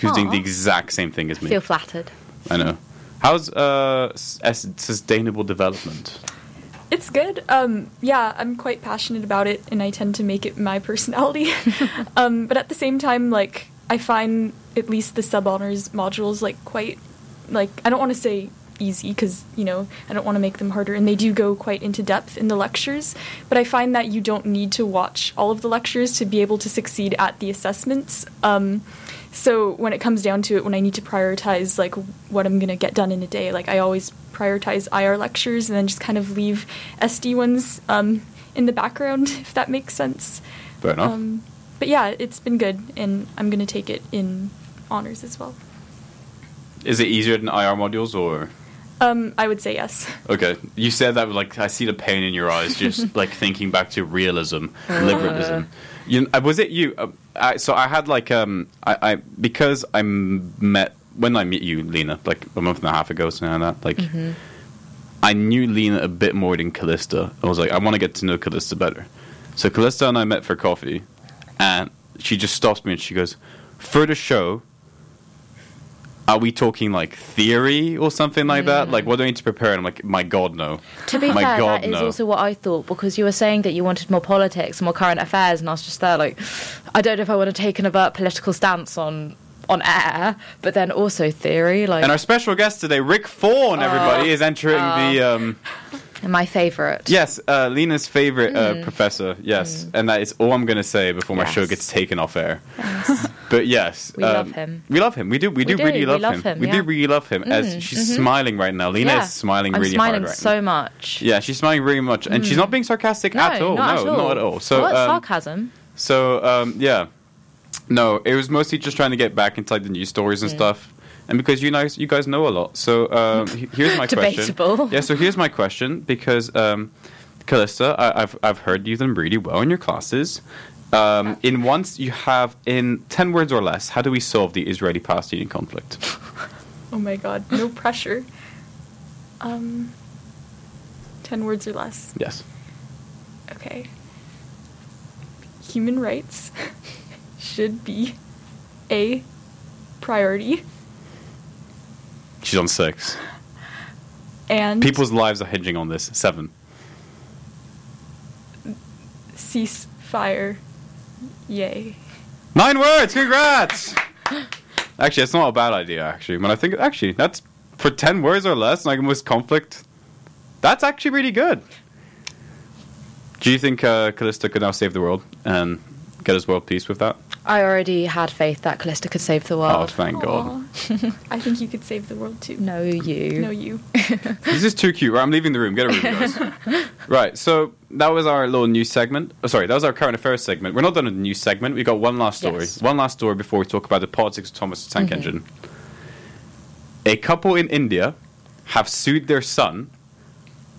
[SPEAKER 1] who's doing the exact same thing as me.
[SPEAKER 2] Feel flattered.
[SPEAKER 1] I know. How's uh sustainable development?
[SPEAKER 3] It's good. Um, yeah, I'm quite passionate about it, and I tend to make it my personality. [laughs] um, but at the same time, like I find at least the sub honors modules like quite, like I don't want to say easy because you know I don't want to make them harder, and they do go quite into depth in the lectures. But I find that you don't need to watch all of the lectures to be able to succeed at the assessments. Um, so when it comes down to it, when I need to prioritize like what I'm gonna get done in a day, like I always prioritize IR lectures and then just kind of leave SD ones um, in the background, [laughs] if that makes sense.
[SPEAKER 1] Fair enough.
[SPEAKER 3] Um, but yeah, it's been good, and I'm gonna take it in honors as well.
[SPEAKER 1] Is it easier than IR modules or?
[SPEAKER 3] Um, I would say yes.
[SPEAKER 1] Okay, you said that like I see the pain in your eyes, just [laughs] like thinking back to realism, [laughs] liberalism. You, uh, was it you? Uh, I, so I had like um, I, I because I met when I met you, Lina, like a month and a half ago, something like that. Like
[SPEAKER 2] Mm-hmm.
[SPEAKER 1] I knew Lina a bit more than Callista. I was like, I want to get to know Callista better. So Callista and I met for coffee, and she just stops me and she goes, "For the show." Are we talking like theory or something like that? Like, what do I need to prepare? And I'm like, my God, no.
[SPEAKER 2] Mm. To be [laughs]
[SPEAKER 1] my
[SPEAKER 2] fair,
[SPEAKER 1] God,
[SPEAKER 2] that is
[SPEAKER 1] no.
[SPEAKER 2] also what I thought because you were saying that you wanted more politics, more current affairs, and I was just there like, I don't know if I want to take an overt political stance on on air, but then also theory. Like,
[SPEAKER 1] And our special guest today, Rick Fawn, everybody, is entering the. Um,
[SPEAKER 2] my favourite.
[SPEAKER 1] yes, uh, Lina's favorite uh, professor. Yes. And that is all I'm going to say before my show gets taken off air.
[SPEAKER 2] Yes. [laughs]
[SPEAKER 1] But yes.
[SPEAKER 2] We
[SPEAKER 1] um,
[SPEAKER 2] love him.
[SPEAKER 1] We love him. We do. We, do,
[SPEAKER 2] do.
[SPEAKER 1] really
[SPEAKER 2] We
[SPEAKER 1] love,
[SPEAKER 2] love
[SPEAKER 1] him.
[SPEAKER 2] him,
[SPEAKER 1] We do really love him. As she's smiling right now. Lina
[SPEAKER 2] Yeah.
[SPEAKER 1] is smiling
[SPEAKER 2] I'm
[SPEAKER 1] really
[SPEAKER 2] smiling
[SPEAKER 1] hard right
[SPEAKER 2] so
[SPEAKER 1] now.
[SPEAKER 2] much.
[SPEAKER 1] Yeah, she's smiling really much. And she's not being sarcastic
[SPEAKER 2] No,
[SPEAKER 1] at all.
[SPEAKER 2] not
[SPEAKER 1] no,
[SPEAKER 2] at all.
[SPEAKER 1] not at all. So,
[SPEAKER 2] what
[SPEAKER 1] um,
[SPEAKER 2] sarcasm?
[SPEAKER 1] So um, yeah, no, it was mostly just trying to get back into like the news stories and
[SPEAKER 2] Yeah.
[SPEAKER 1] stuff, and because you guys you guys know a lot. So um, here's my
[SPEAKER 2] Debatable.
[SPEAKER 1] question. Yeah, so here's my question because um, Callista, I, I've I've heard you've done really well in your classes. Um, in once you have in ten words or less, how do we solve the Israeli-Palestinian conflict? [laughs]
[SPEAKER 3] Oh my god, no pressure. Um, ten words or less.
[SPEAKER 1] Yes.
[SPEAKER 3] Okay. Human rights [laughs] should be a priority,
[SPEAKER 1] She's on six.
[SPEAKER 3] and
[SPEAKER 1] People's lives are hinging on this. Seven.
[SPEAKER 3] ceasefire. Yay.
[SPEAKER 1] Nine words. Congrats. actually, it's not a bad idea. Actually, when I think actually that's for ten words or less, like most conflict. That's actually really good. Do you think uh, Callista could now save the world and get us world peace with that?
[SPEAKER 2] I already had faith that Callista could save the world.
[SPEAKER 1] Oh,
[SPEAKER 2] world.
[SPEAKER 1] thank God. [laughs]
[SPEAKER 3] I think you could save the world too.
[SPEAKER 2] no, you.
[SPEAKER 3] No, you. [laughs]
[SPEAKER 1] This is too cute. Right, I'm leaving the room. Get a room, guys. [laughs] right. So that was our little news segment. Oh, sorry, that was our current affairs segment. We're not done with the news segment. We got one last story.
[SPEAKER 2] Yes.
[SPEAKER 1] One last story before we talk about the politics of Thomas the Tank
[SPEAKER 2] Mhm.
[SPEAKER 1] Engine. A couple in India have sued their son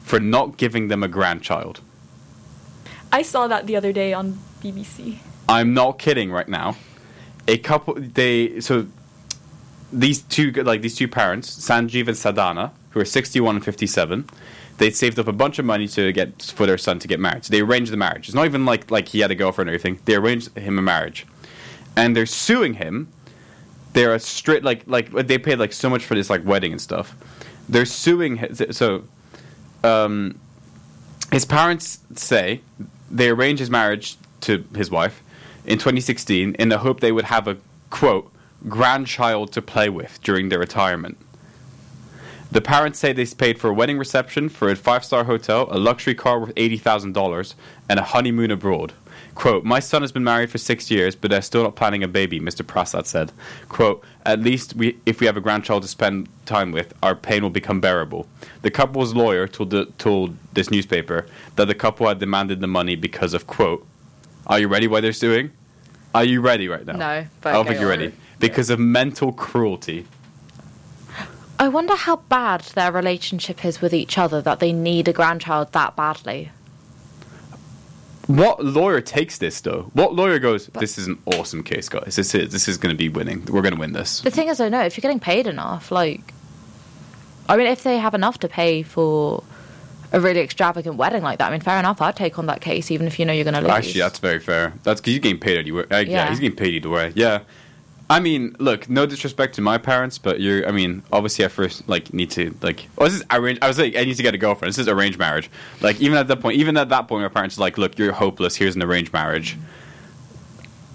[SPEAKER 1] for not giving them a grandchild.
[SPEAKER 3] I saw that the other day on BBC.
[SPEAKER 1] I'm not kidding right now. A couple they so these two like these two parents, Sanjeev and Sadhana, who are 61 and 57, they'd saved up a bunch of money to get for their son to get married. So they arranged the marriage. It's not even like like he had a girlfriend or anything. They arranged him a marriage, and they're suing him. They're a straight like like they paid like so much for this like wedding and stuff. They're suing hi- so. Um, his parents say they arranged his marriage to his wife in 2016 in the hope they would have a quote grandchild to play with during their retirement. The parents say they paid for a wedding reception for a five-star hotel, a luxury car worth eighty thousand dollars, and a honeymoon abroad. Quote, my son has been married for six years, but they're still not planning a baby, Mr. Prasad said. Quote, at least we, if we have a grandchild to spend time with, our pain will become bearable. The couple's lawyer told, the, told this newspaper that the couple had demanded the money because of, quote, are you ready why they're suing? Are you ready right now?
[SPEAKER 2] No, but
[SPEAKER 1] I don't think you're
[SPEAKER 2] on.
[SPEAKER 1] ready. Because of mental cruelty.
[SPEAKER 2] I wonder how bad their relationship is with each other that they need a grandchild that badly.
[SPEAKER 1] What lawyer takes this though? What lawyer goes? This is an awesome case, guys. This is this is going to be winning. We're going to win this.
[SPEAKER 2] The thing is, I know if you're getting paid enough, like, I mean, if they have enough to pay for a really extravagant wedding like that, I mean, fair enough. I'd take on that case, even if you know you're going to lose.
[SPEAKER 1] Actually, that's very fair. That's because he's getting paid anyway. Uh, yeah.
[SPEAKER 2] Yeah.
[SPEAKER 1] he's getting paid either way. Yeah. I mean, look, no disrespect to my parents, but you're. I mean, obviously, I first like need to like. Oh, this is arranged. I was like, I need to get a girlfriend. This is arranged marriage. Like, even at that point, even at that point, my parents are like, look, you're hopeless. Here's an arranged marriage.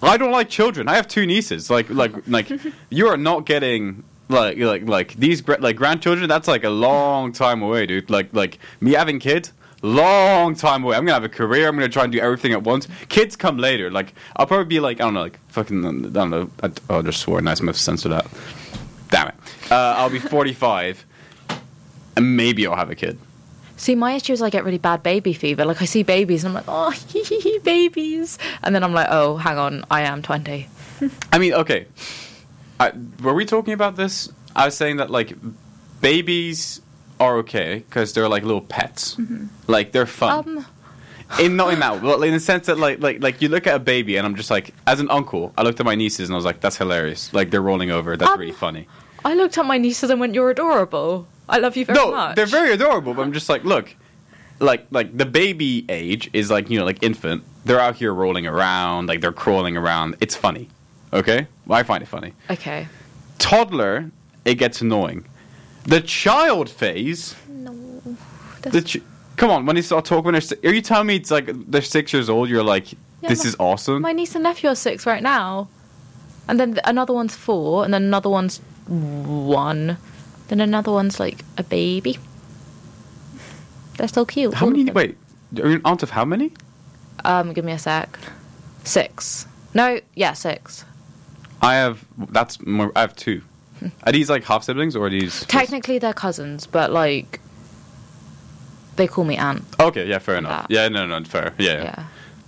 [SPEAKER 1] I don't like children. I have two nieces. Like, like, like, [laughs] you are not getting Like like like these like grandchildren. That's like a long time away, dude. Like like me having kids. Long time away. I'm gonna have a career. I'm gonna try and do everything at once. Kids come later. Like I'll probably be like I don't know, like fucking I don't know. I, oh, just swore. Nice, I'm censor that. Damn it. Uh, I'll be [laughs] 45, and maybe I'll have a kid.
[SPEAKER 2] See, my issue is I get really bad baby fever. Like I see babies and I'm like, oh, [laughs] babies, and then I'm like, oh, hang on, I am 20.
[SPEAKER 1] I mean, okay. I, were we talking about this? I was saying that like babies are okay because they're like little pets. Like they're fun.
[SPEAKER 2] Um,
[SPEAKER 1] in not in that, but in the sense that like like like you look at a baby and I'm just like, as an uncle, I looked at my nieces and I was like, that's hilarious. Like they're rolling over. That's
[SPEAKER 2] Um,
[SPEAKER 1] really funny.
[SPEAKER 2] I looked at my nieces and went, you're adorable. I love you very
[SPEAKER 1] No,
[SPEAKER 2] much.
[SPEAKER 1] they're very adorable. But I'm just like, look, like like the baby age is like you know like infant. They're out here rolling around, like they're crawling around. It's funny. Okay, well, I find it funny.
[SPEAKER 2] okay.
[SPEAKER 1] toddler, it gets annoying. The child phase,
[SPEAKER 2] No.
[SPEAKER 1] the ch- come on, when they start talking, when they're si- are you telling me it's like they're six years old? You're like,
[SPEAKER 2] Yeah,
[SPEAKER 1] this
[SPEAKER 2] my-
[SPEAKER 1] is awesome.
[SPEAKER 2] My niece and nephew are six right now. And then th- another one's four, and then another one's one. Then another one's like a baby. They're still cute.
[SPEAKER 1] how
[SPEAKER 2] all of
[SPEAKER 1] many?
[SPEAKER 2] them.
[SPEAKER 1] Wait, are you an aunt of how many?
[SPEAKER 2] Um, give me a sec. Six. No, yeah, six.
[SPEAKER 1] I have. That's more. I have two. Are these like half siblings or are these?
[SPEAKER 2] Technically, they're cousins, but like, they call me aunt.
[SPEAKER 1] Okay, yeah, fair enough.
[SPEAKER 2] that.
[SPEAKER 1] Yeah, no, no, fair. Yeah, yeah.
[SPEAKER 2] Yeah.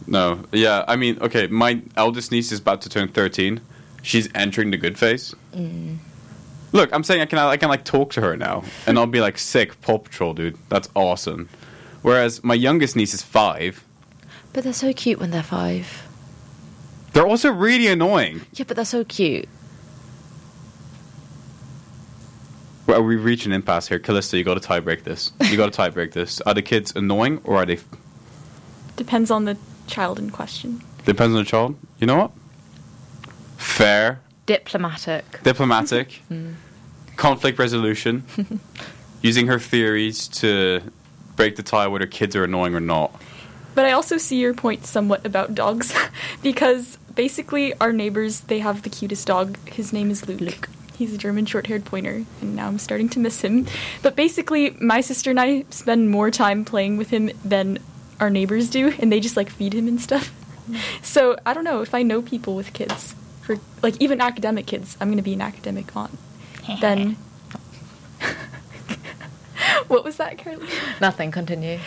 [SPEAKER 1] No, yeah. I mean, okay. My eldest niece is about to turn thirteen. She's entering the good phase.
[SPEAKER 2] Mm.
[SPEAKER 1] Look, I'm saying I can I can like talk to her now, and I'll be like, "Sick, Paw Patrol, dude. That's awesome." Whereas my youngest niece is five.
[SPEAKER 2] But they're so cute when they're five.
[SPEAKER 1] They're also really annoying.
[SPEAKER 2] Yeah, but they're so cute.
[SPEAKER 1] Well, we reach an impasse here, Callista. You got to tie break this. You got to tie break this. Are the kids annoying or are they?
[SPEAKER 3] Depends on the child in question.
[SPEAKER 1] Depends on the child. You know what? Fair,
[SPEAKER 2] Diplomatic.
[SPEAKER 1] diplomatic, [laughs] hmm. conflict resolution, [laughs] using her theories to break the tie whether kids are annoying or not.
[SPEAKER 3] But I also see your point somewhat about dogs [laughs] because basically our neighbors they have the cutest dog. His name is Luke.
[SPEAKER 2] Luke.
[SPEAKER 3] He's a German short-haired pointer, and now I'm starting to miss him. But basically, my sister and I spend more time playing with him than our neighbors do, and they just like feed him and stuff. Mm. So I don't know if I know people with kids, for like even academic kids, I'm gonna be an academic aunt. [laughs] then [laughs] what was that, Carly?
[SPEAKER 2] Nothing. Continue.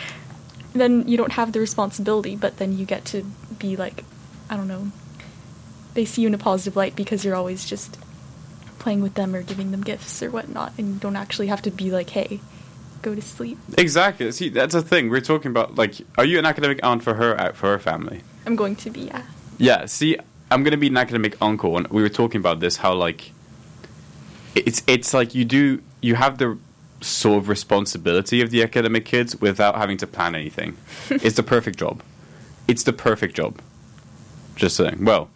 [SPEAKER 3] then you don't have the responsibility, but then you get to be like, I don't know, they see you in a positive light because you're always just playing with them or giving them gifts or whatnot, and you don't actually have to be like, hey, go to sleep.
[SPEAKER 1] Exactly. See, that's the thing. We're talking about like, are you an academic aunt for her for her family?
[SPEAKER 3] I'm going to be, yeah.
[SPEAKER 1] Yeah. See, I'm gonna be an academic uncle, and we were talking about this. How like, it's it's like you do you have the sort of responsibility of the academic kids without having to plan anything. [laughs] it's the perfect job. It's the perfect job. Just saying. Well,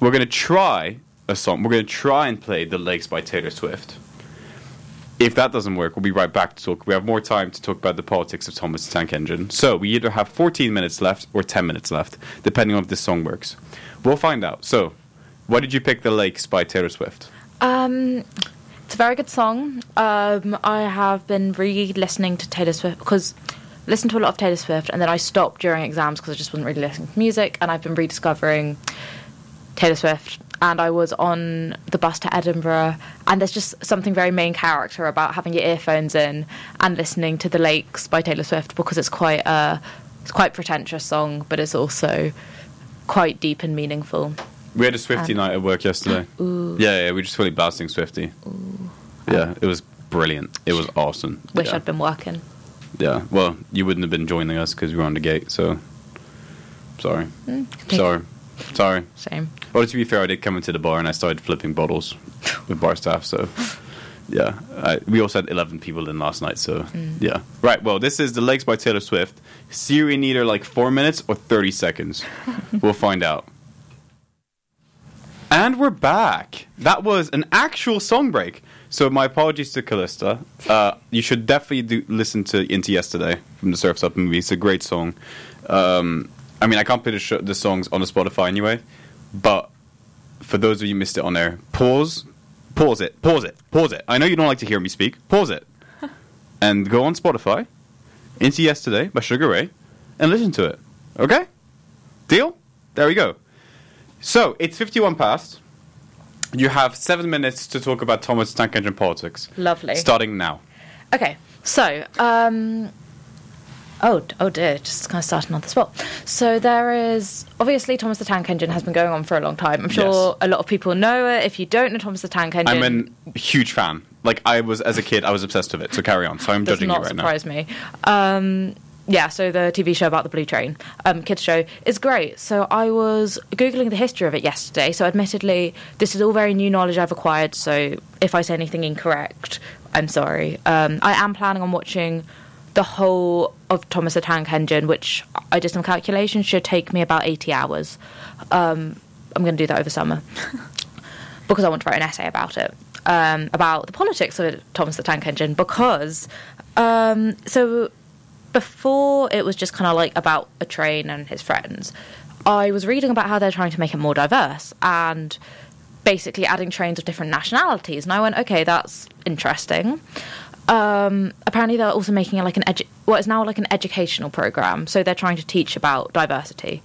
[SPEAKER 1] we're gonna try a song. We're gonna try and play "The Lakes" by Taylor Swift. If that doesn't work, we'll be right back to talk. We have more time to talk about the politics of Thomas the Tank Engine. So we either have 14 minutes left or 10 minutes left, depending on if this song works. We'll find out. So, why did you pick "The Lakes" by Taylor Swift?
[SPEAKER 2] Um, it's a very good song. Um, I have been re-listening to Taylor Swift because listened to a lot of Taylor Swift, and then I stopped during exams because I just wasn't really listening to music. And I've been rediscovering Taylor Swift. And I was on the bus to Edinburgh, and there's just something very main character about having your earphones in and listening to "The Lakes" by Taylor Swift because it's quite a it's quite pretentious song, but it's also quite deep and meaningful.
[SPEAKER 1] We had a Swifty
[SPEAKER 2] Um,
[SPEAKER 1] night at work yesterday. [gasps]
[SPEAKER 2] Ooh.
[SPEAKER 1] Yeah, yeah, we just fully blasting Swifty. Yeah, it was brilliant. It was awesome.
[SPEAKER 2] Wish
[SPEAKER 1] yeah.
[SPEAKER 2] I'd been working.
[SPEAKER 1] Yeah, well, you wouldn't have been joining us because we were on the gate. So, sorry,
[SPEAKER 2] Okay.
[SPEAKER 1] sorry, sorry.
[SPEAKER 2] Same.
[SPEAKER 1] Well, to be fair, I did come into the bar and I started flipping bottles with bar staff. So, yeah, I, we also had eleven people in last night. So, yeah, right. Well, this is the Lakes by Taylor Swift. You in either like four minutes or thirty seconds. [laughs] we'll find out. And we're back. That was an actual song break. So my apologies to Callista. Uh, you should definitely do, listen to Into Yesterday from the Surf's Up movie. It's a great song. Um, I mean, I can't play the, sh- the songs on the Spotify anyway, but for those of you who missed it on there, pause, pause it, pause it, pause it. I know you don't like to hear me speak. Pause it, [laughs] and go on Spotify, into Yesterday by Sugar Ray, and listen to it. Okay, deal. There we go. So it's fifty-one past. You have seven minutes to talk about Thomas Tank Engine politics.
[SPEAKER 2] Lovely.
[SPEAKER 1] Starting now.
[SPEAKER 2] Okay, so um, oh oh dear, just kind of starting on the spot. So there is obviously Thomas the Tank Engine has been going on for a long time. I'm sure
[SPEAKER 1] Yes.
[SPEAKER 2] a lot of people know it. If you don't know Thomas the Tank Engine,
[SPEAKER 1] I'm a huge fan. Like I was as a kid, I was obsessed with it. So carry on. So I'm judging you right now.
[SPEAKER 2] Not surprise me. Um, yeah, so the TV show about the Blue Train, um, kids show, is great. So I was googling the history of it yesterday. So admittedly, this is all very new knowledge I've acquired. So if I say anything incorrect, I'm sorry. Um, I am planning on watching the whole of Thomas the Tank Engine, which I did some calculations should take me about 80 hours. Um, I'm going to do that over summer [laughs] because I want to write an essay about it, um, about the politics of Thomas the Tank Engine. Because, um, so before it was just kind of like about a train and his friends, I was reading about how they're trying to make it more diverse and basically adding trains of different nationalities. And I went, okay, that's interesting. Um, apparently, they're also making it like an edu- what is now like an educational program. So they're trying to teach about diversity,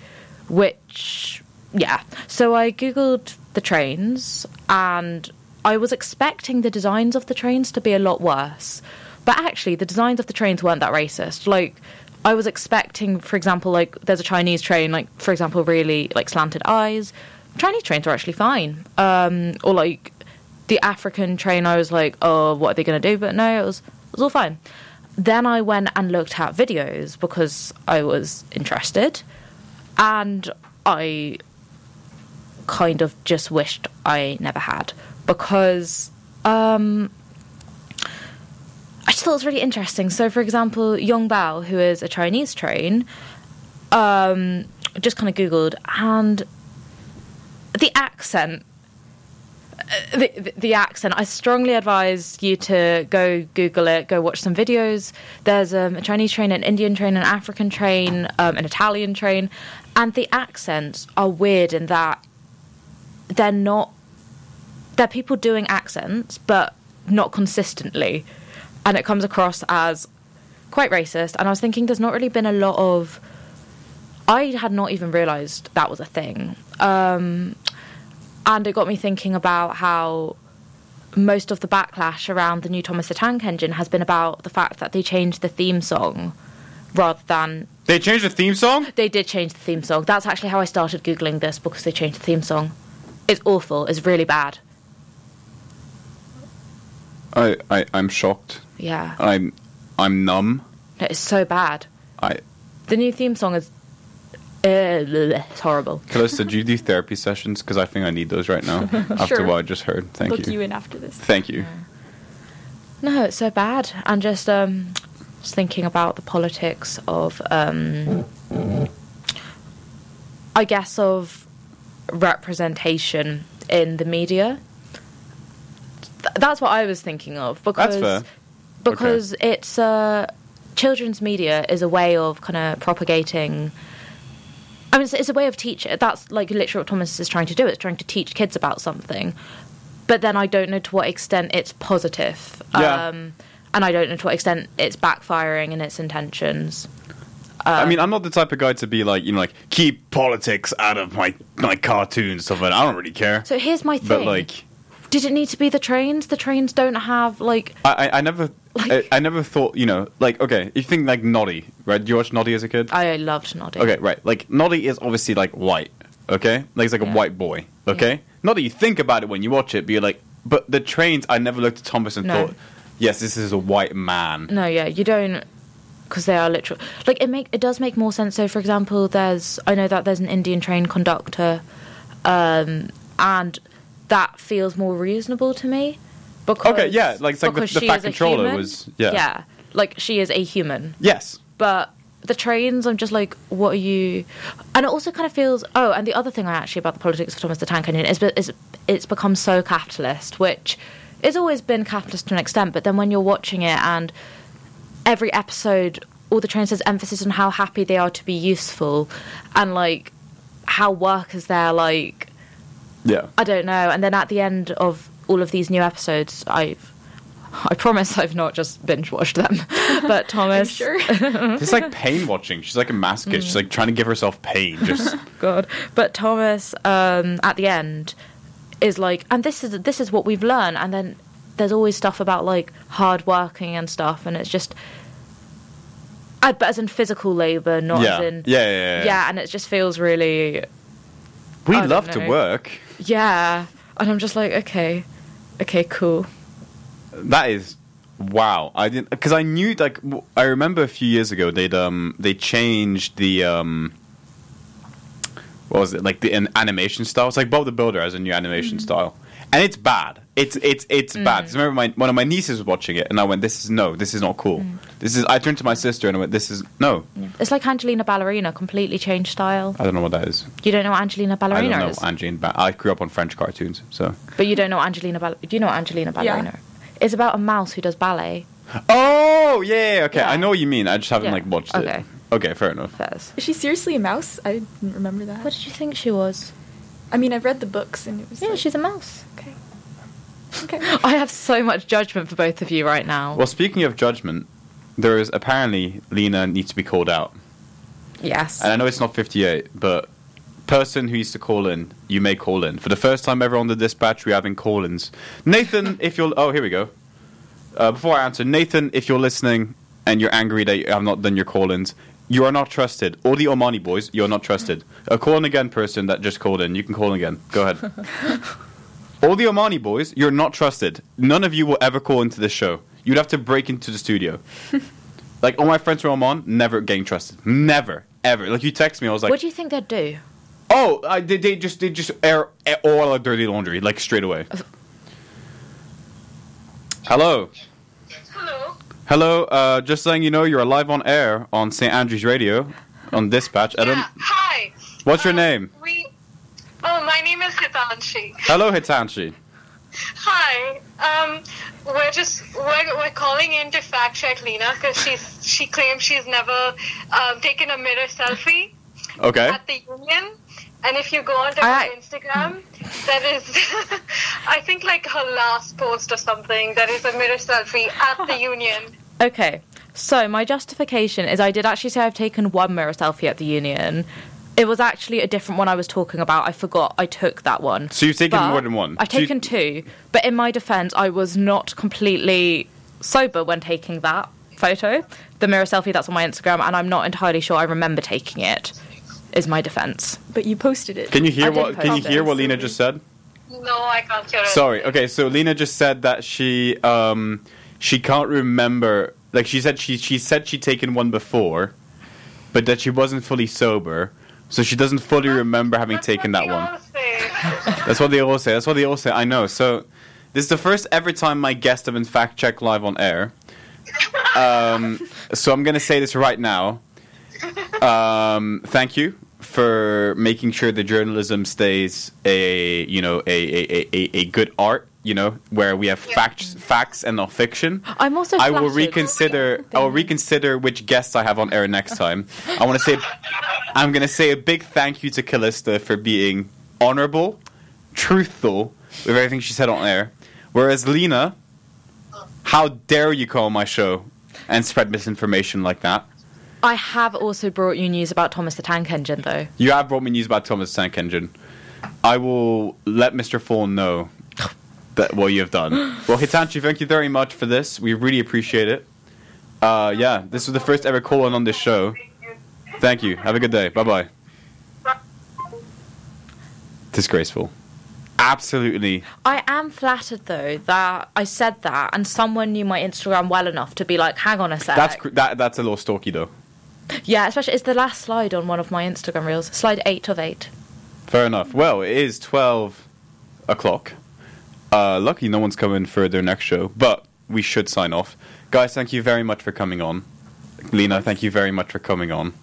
[SPEAKER 2] which yeah. So I googled the trains, and I was expecting the designs of the trains to be a lot worse, but actually the designs of the trains weren't that racist. Like I was expecting, for example, like there's a Chinese train, like for example, really like slanted eyes. Chinese trains are actually fine, um, or like the African train, I was like, oh, what are they going to do? But no, it was it was all fine. Then I went and looked at videos because I was interested, and I kind of just wished I never had because um, I just thought it was really interesting. So, for example, Yong Bao, who is a Chinese train, um, just kind of googled and the accent the, the, the accent. I strongly advise you to go Google it, go watch some videos. There's um, a Chinese train, an Indian train, an African train, um, an Italian train, and the accents are weird in that they're not. They're people doing accents, but not consistently, and it comes across as quite racist. And I was thinking, there's not really been a lot of. I had not even realised that was a thing. Um, and it got me thinking about how most of the backlash around the new Thomas the Tank Engine has been about the fact that they changed the theme song rather than
[SPEAKER 1] They changed the theme song.
[SPEAKER 2] they did change the theme song. That's actually how I started googling this because they changed the theme song. It's awful. It's really bad.
[SPEAKER 1] I, I I'm shocked.
[SPEAKER 2] Yeah,
[SPEAKER 1] I'm I'm numb.
[SPEAKER 2] No, it's so bad.
[SPEAKER 1] I
[SPEAKER 2] The new theme song is uh, it's horrible.
[SPEAKER 1] Callista, do you do therapy sessions? Because I think I need those right now [laughs] after
[SPEAKER 3] Sure.
[SPEAKER 1] what I just heard. Thank
[SPEAKER 3] Book
[SPEAKER 1] you.
[SPEAKER 3] you in after this.
[SPEAKER 1] Thank you.
[SPEAKER 2] No, it's so bad. And just um, just thinking about the politics of, um, I guess, of representation in the media. Th- that's what I was thinking of because
[SPEAKER 1] fair.
[SPEAKER 2] because it's uh, children's media is a way of kind of propagating. I mean, it's, it's a way of teaching. That's like literally what Thomas is trying to do. It's trying to teach kids about something. But then I don't know to what extent it's positive.
[SPEAKER 1] Yeah.
[SPEAKER 2] Um, and I don't know to what extent it's backfiring in its intentions.
[SPEAKER 1] I mean, I'm not the type of guy to be like, you know, like keep politics out of my my cartoons stuff like. I don't really care.
[SPEAKER 2] So here's my thing.
[SPEAKER 1] But like,
[SPEAKER 2] Did it need to be the trains? The trains don't have like
[SPEAKER 1] I I, I never
[SPEAKER 2] Like-
[SPEAKER 1] I, I never thought, you know, like okay, you think like Noddy, right? Did you watch Noddy as a kid?
[SPEAKER 2] I loved Noddy.
[SPEAKER 1] Okay, right. Like Noddy is obviously like white. Okay, like he's like
[SPEAKER 2] Yeah.
[SPEAKER 1] a white boy. Okay, not that you think about it when you watch it, but you're like, but the trains. I never looked at Thomas and
[SPEAKER 2] No.
[SPEAKER 1] thought, yes, this is a white man.
[SPEAKER 2] No, yeah, you don't because they are literal. Like it make it does make more sense. So, for example, there's I know that there's an Indian train conductor, um, and that feels more reasonable to me. Because
[SPEAKER 1] Okay, yeah, like, it's like the- the Fat Controller
[SPEAKER 2] human.
[SPEAKER 1] was- yeah.
[SPEAKER 2] yeah, like she is a human.
[SPEAKER 1] Yes.
[SPEAKER 2] But the trains, I'm just like, what are you? And it also kind of feels. Oh, and the other thing I actually about the politics of Thomas the Tank Engine is, is it's become so capitalist, which it's always been capitalist to an extent. But then when you're watching it and every episode, all the trains has emphasis on how happy they are to be useful, and like how workers there like
[SPEAKER 1] Yeah.
[SPEAKER 2] I don't know. And then at the end of all of these new episodes, I've I promise I've not just binge watched them, [laughs] but [laughs] Thomas.
[SPEAKER 3] sure? [laughs]
[SPEAKER 1] It's like pain watching. She's like a masochist. She's like trying to give herself pain. Just
[SPEAKER 2] God. But Thomas, um, at the end, is like, and this is this is what we've learned, and then there's always stuff about like hard working and stuff, and it's just, I, but as in physical labor, not
[SPEAKER 1] yeah.
[SPEAKER 2] as in
[SPEAKER 1] yeah, yeah, yeah,
[SPEAKER 2] yeah, and it just feels really
[SPEAKER 1] We
[SPEAKER 2] I don't
[SPEAKER 1] love to work.
[SPEAKER 2] yeah, and I'm just like, okay, okay, cool.
[SPEAKER 1] That is wow. I didn't because I knew like I remember a few years ago they'd um they changed the um what was it like the an animation style. It's like Bob the Builder has a new animation
[SPEAKER 2] Mm-hmm.
[SPEAKER 1] style, and it's bad. It's it's it's
[SPEAKER 2] Mm.
[SPEAKER 1] bad. 'Cause I remember my one of my nieces was watching it, and I went, "This is no, this is not cool.
[SPEAKER 2] Mm.
[SPEAKER 1] This is." I turned to my sister and I went, "This is no."
[SPEAKER 2] It's like Angelina Ballerina, completely changed style.
[SPEAKER 1] I don't know what that is.
[SPEAKER 2] You don't know what Angelina
[SPEAKER 1] I
[SPEAKER 2] Ballerina
[SPEAKER 1] don't know
[SPEAKER 2] is,
[SPEAKER 1] Angelina. Ba- I grew up on French cartoons, so.
[SPEAKER 2] but you don't know Angelina Ball- Do you know what Angelina
[SPEAKER 3] Yeah.
[SPEAKER 2] Ballerina? It's about a mouse who does ballet.
[SPEAKER 1] Oh yeah, yeah, okay.
[SPEAKER 2] Yeah.
[SPEAKER 1] I know what you mean. I just haven't
[SPEAKER 2] Yeah.
[SPEAKER 1] like watched
[SPEAKER 2] Okay.
[SPEAKER 1] it. Okay, fair enough.
[SPEAKER 2] Fairs.
[SPEAKER 3] Is she seriously a mouse? I didn't remember that.
[SPEAKER 2] What did you think she was?
[SPEAKER 3] I mean, I've read the books and it was.
[SPEAKER 2] Yeah,
[SPEAKER 3] like,
[SPEAKER 2] she's a mouse.
[SPEAKER 3] okay. Okay. [laughs]
[SPEAKER 2] I have so much judgment for both of you right now.
[SPEAKER 1] Well, speaking of judgment, there is apparently Lina needs to be called out,
[SPEAKER 2] yes.
[SPEAKER 1] and I know it's not fifty-eight, but person who used to call in, you may call in for the first time ever on the dispatch. We're having call-ins. Nathan, [laughs] if you're oh here we go. Uh, before I answer, Nathan, if you're listening and you're angry that you have not done your call-ins, you are not trusted. All the Omani boys, you're not trusted. A call in again person that just called in, you can call in again. Go ahead. [laughs] All the Omani boys, you're not trusted. None of you will ever call into this show. You'd have to break into the studio. [laughs] like all my friends from Oman, never getting trusted. Never, ever. Like you text me, I was like,
[SPEAKER 2] what do you think they'd do?
[SPEAKER 1] "Oh, I, they, they just they just air, air all our dirty laundry like straight away." Uh, Hello,
[SPEAKER 4] Hello.
[SPEAKER 1] hello. Uh, just letting you know, you're live on air on St Andrews Radio on Dispatch. I don't.
[SPEAKER 4] Yeah. Hi.
[SPEAKER 1] What's your
[SPEAKER 4] Um,
[SPEAKER 1] name?
[SPEAKER 4] We. Oh, my name is Hitanshi.
[SPEAKER 1] Hello, Hitanshi.
[SPEAKER 4] Hi. Um, we're just we're, we're calling in to fact check Lina because she's she claims she's never um, taken a mirror selfie
[SPEAKER 1] Okay.
[SPEAKER 4] at the union. And if you go onto
[SPEAKER 2] I-
[SPEAKER 4] her Instagram, that is, [laughs] I think like her last post or something. That is a mirror selfie at the [laughs] union.
[SPEAKER 2] Okay, so my justification is I did actually say I've taken one mirror selfie at the union. It was actually a different one I was talking about. I forgot I took that one.
[SPEAKER 1] So you've taken
[SPEAKER 2] But
[SPEAKER 1] more than one.
[SPEAKER 2] I've
[SPEAKER 1] So you-
[SPEAKER 2] taken two, but in my defense, I was not completely sober when taking that photo, the mirror selfie that's on my Instagram, and I'm not entirely sure I remember taking it. Is my defense.
[SPEAKER 3] But you posted it.
[SPEAKER 1] Can you hear
[SPEAKER 2] I did
[SPEAKER 1] what? Can you
[SPEAKER 2] post
[SPEAKER 1] hear
[SPEAKER 2] it.
[SPEAKER 1] what Lina just said?
[SPEAKER 4] No, I can't hear it.
[SPEAKER 1] Sorry. Okay, so Lina just said that she um she can't remember. Like she said she she said she'd taken one before, but that she wasn't fully sober, so she doesn't fully remember having
[SPEAKER 4] That's
[SPEAKER 1] taken that one. [laughs] That's what they all say. That's what they all say. I know. So this is the first ever time my guests have been fact checked live on air. Um, so I'm gonna say this right now. Um, thank you for making sure the journalism stays a you know a a, a, a good art. You know where we have facts facts and not fiction.
[SPEAKER 2] I'm also.
[SPEAKER 1] I will reconsider. I will reconsider which guests I have on air next time. I want to say, I'm going to say a big thank you to Callista for being honorable, truthful with everything she said on air. Whereas Lina, how dare you call my show and spread misinformation like that?
[SPEAKER 2] I have also brought you news about Thomas the Tank Engine, though.
[SPEAKER 1] You have brought me news about Thomas the Tank Engine. I will let Mr. Fawn know that what you have done. Well, Hitanshi, thank you very much for this. We really appreciate it. Uh, yeah, this was the first ever call in on this show. Thank you. Have a good day. Bye bye. Disgraceful. Absolutely.
[SPEAKER 2] I am flattered though that I said that and someone knew my Instagram well enough to be like, hang on a sec.
[SPEAKER 1] That's cr- that. That's a little stalky though.
[SPEAKER 2] yeah, especially it's the last slide on one of my Instagram reels. Slide eight of eight.
[SPEAKER 1] Fair enough. Well, it is twelve o'clock. Uh, lucky no one's coming for their next show, but we should sign off. Guys, thank you very much for coming on. Lina, thank you very much for coming on.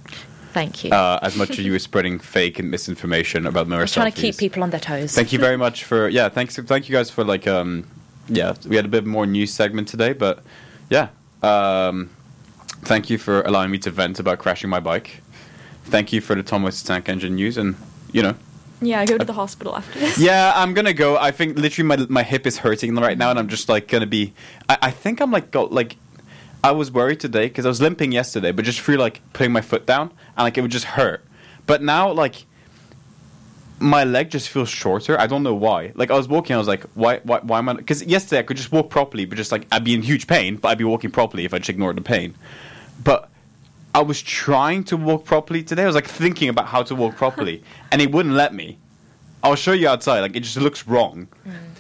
[SPEAKER 2] Thank you.
[SPEAKER 1] Uh, as much as you were spreading [laughs] fake and misinformation about
[SPEAKER 2] was trying to keep people on their toes.
[SPEAKER 1] Thank you very [laughs] much for yeah. Thanks. Thank you guys for like um yeah. We had a bit more news segment today, but yeah. Um, thank you for allowing me to vent about crashing my bike. Thank you for the Thomas Tank Engine news, and you know,
[SPEAKER 3] Yeah, go to the uh, hospital after this.
[SPEAKER 1] Yeah, I'm gonna go. I think literally my my hip is hurting right now, and I'm just like gonna be. I, I think I'm like got like. I was worried today because I was limping yesterday, but just through like putting my foot down and like it would just hurt. But now like my leg just feels shorter. I don't know why. Like I was walking, I was like, why why why am I? Because yesterday I could just walk properly, but just like I'd be in huge pain, but I'd be walking properly if I just ignored the pain. But I was trying to walk properly today. I was like thinking about how to walk properly, [laughs] and it wouldn't let me. I'll show you outside. Like it just looks wrong.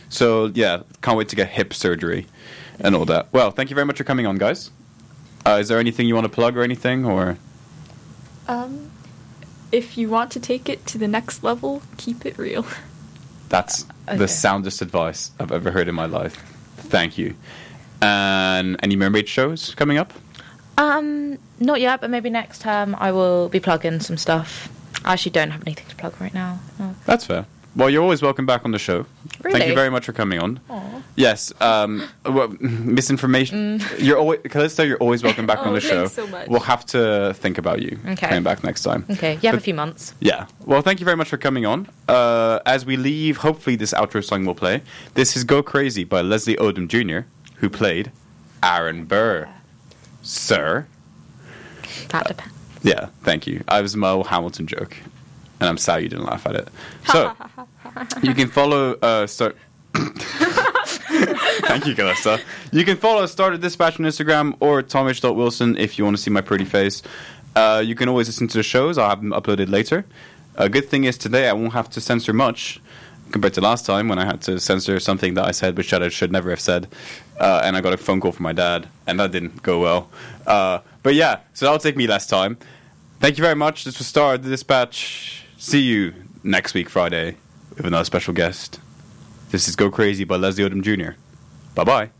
[SPEAKER 1] So yeah, can't wait to get hip surgery and all that. Well, thank you very much for coming on, guys. Uh, is there anything you want to plug or anything, or
[SPEAKER 3] Um, if you want to take it to the next level, keep it real. [laughs]
[SPEAKER 1] that's
[SPEAKER 2] Okay.
[SPEAKER 1] the soundest advice I've ever heard in my life. Thank you. And any mermaid shows coming up?
[SPEAKER 2] Um, not yet, but maybe next term I will be plugging some stuff. I actually don't have anything to plug right now. No.
[SPEAKER 1] That's fair. Well, you're always welcome back on the show. Thank you very much for coming on.
[SPEAKER 2] Aw.
[SPEAKER 1] Yes. Um, well, misinformation. You're always Callista. You're always welcome back [laughs] on
[SPEAKER 3] Oh,
[SPEAKER 1] the show.
[SPEAKER 3] so much.
[SPEAKER 1] We'll have to think about you
[SPEAKER 2] Okay.
[SPEAKER 1] coming back next time.
[SPEAKER 2] Okay, you have
[SPEAKER 1] But-
[SPEAKER 2] a few months.
[SPEAKER 1] Yeah. Well, thank you very much for coming on. Uh, as we leave, hopefully this outro song will play. This is "Go Crazy" by Leslie Odom Jr., who played Aaron Burr. Sir.
[SPEAKER 2] That depends.
[SPEAKER 1] Yeah. Thank you. I was my Hamilton joke, and I'm sad you didn't laugh at it. [laughs] So you can follow. Uh, start. [laughs] Thank you, Callista. You can follow Star the Dispatch on Instagram or tomh.wilson if you want to see my pretty face. Uh, you can always listen to the shows. I'll have them uploaded later. A good thing is today I won't have to censor much compared to last time when I had to censor something that I said which I should never have said. Uh, and I got a phone call from my dad, and that didn't go well. Uh, but yeah, so that'll take me less time. Thank you very much. This was Star the Dispatch. See you next week, Friday, with another special guest. This is Go Crazy by Leslie Odom Jr. Bye bye.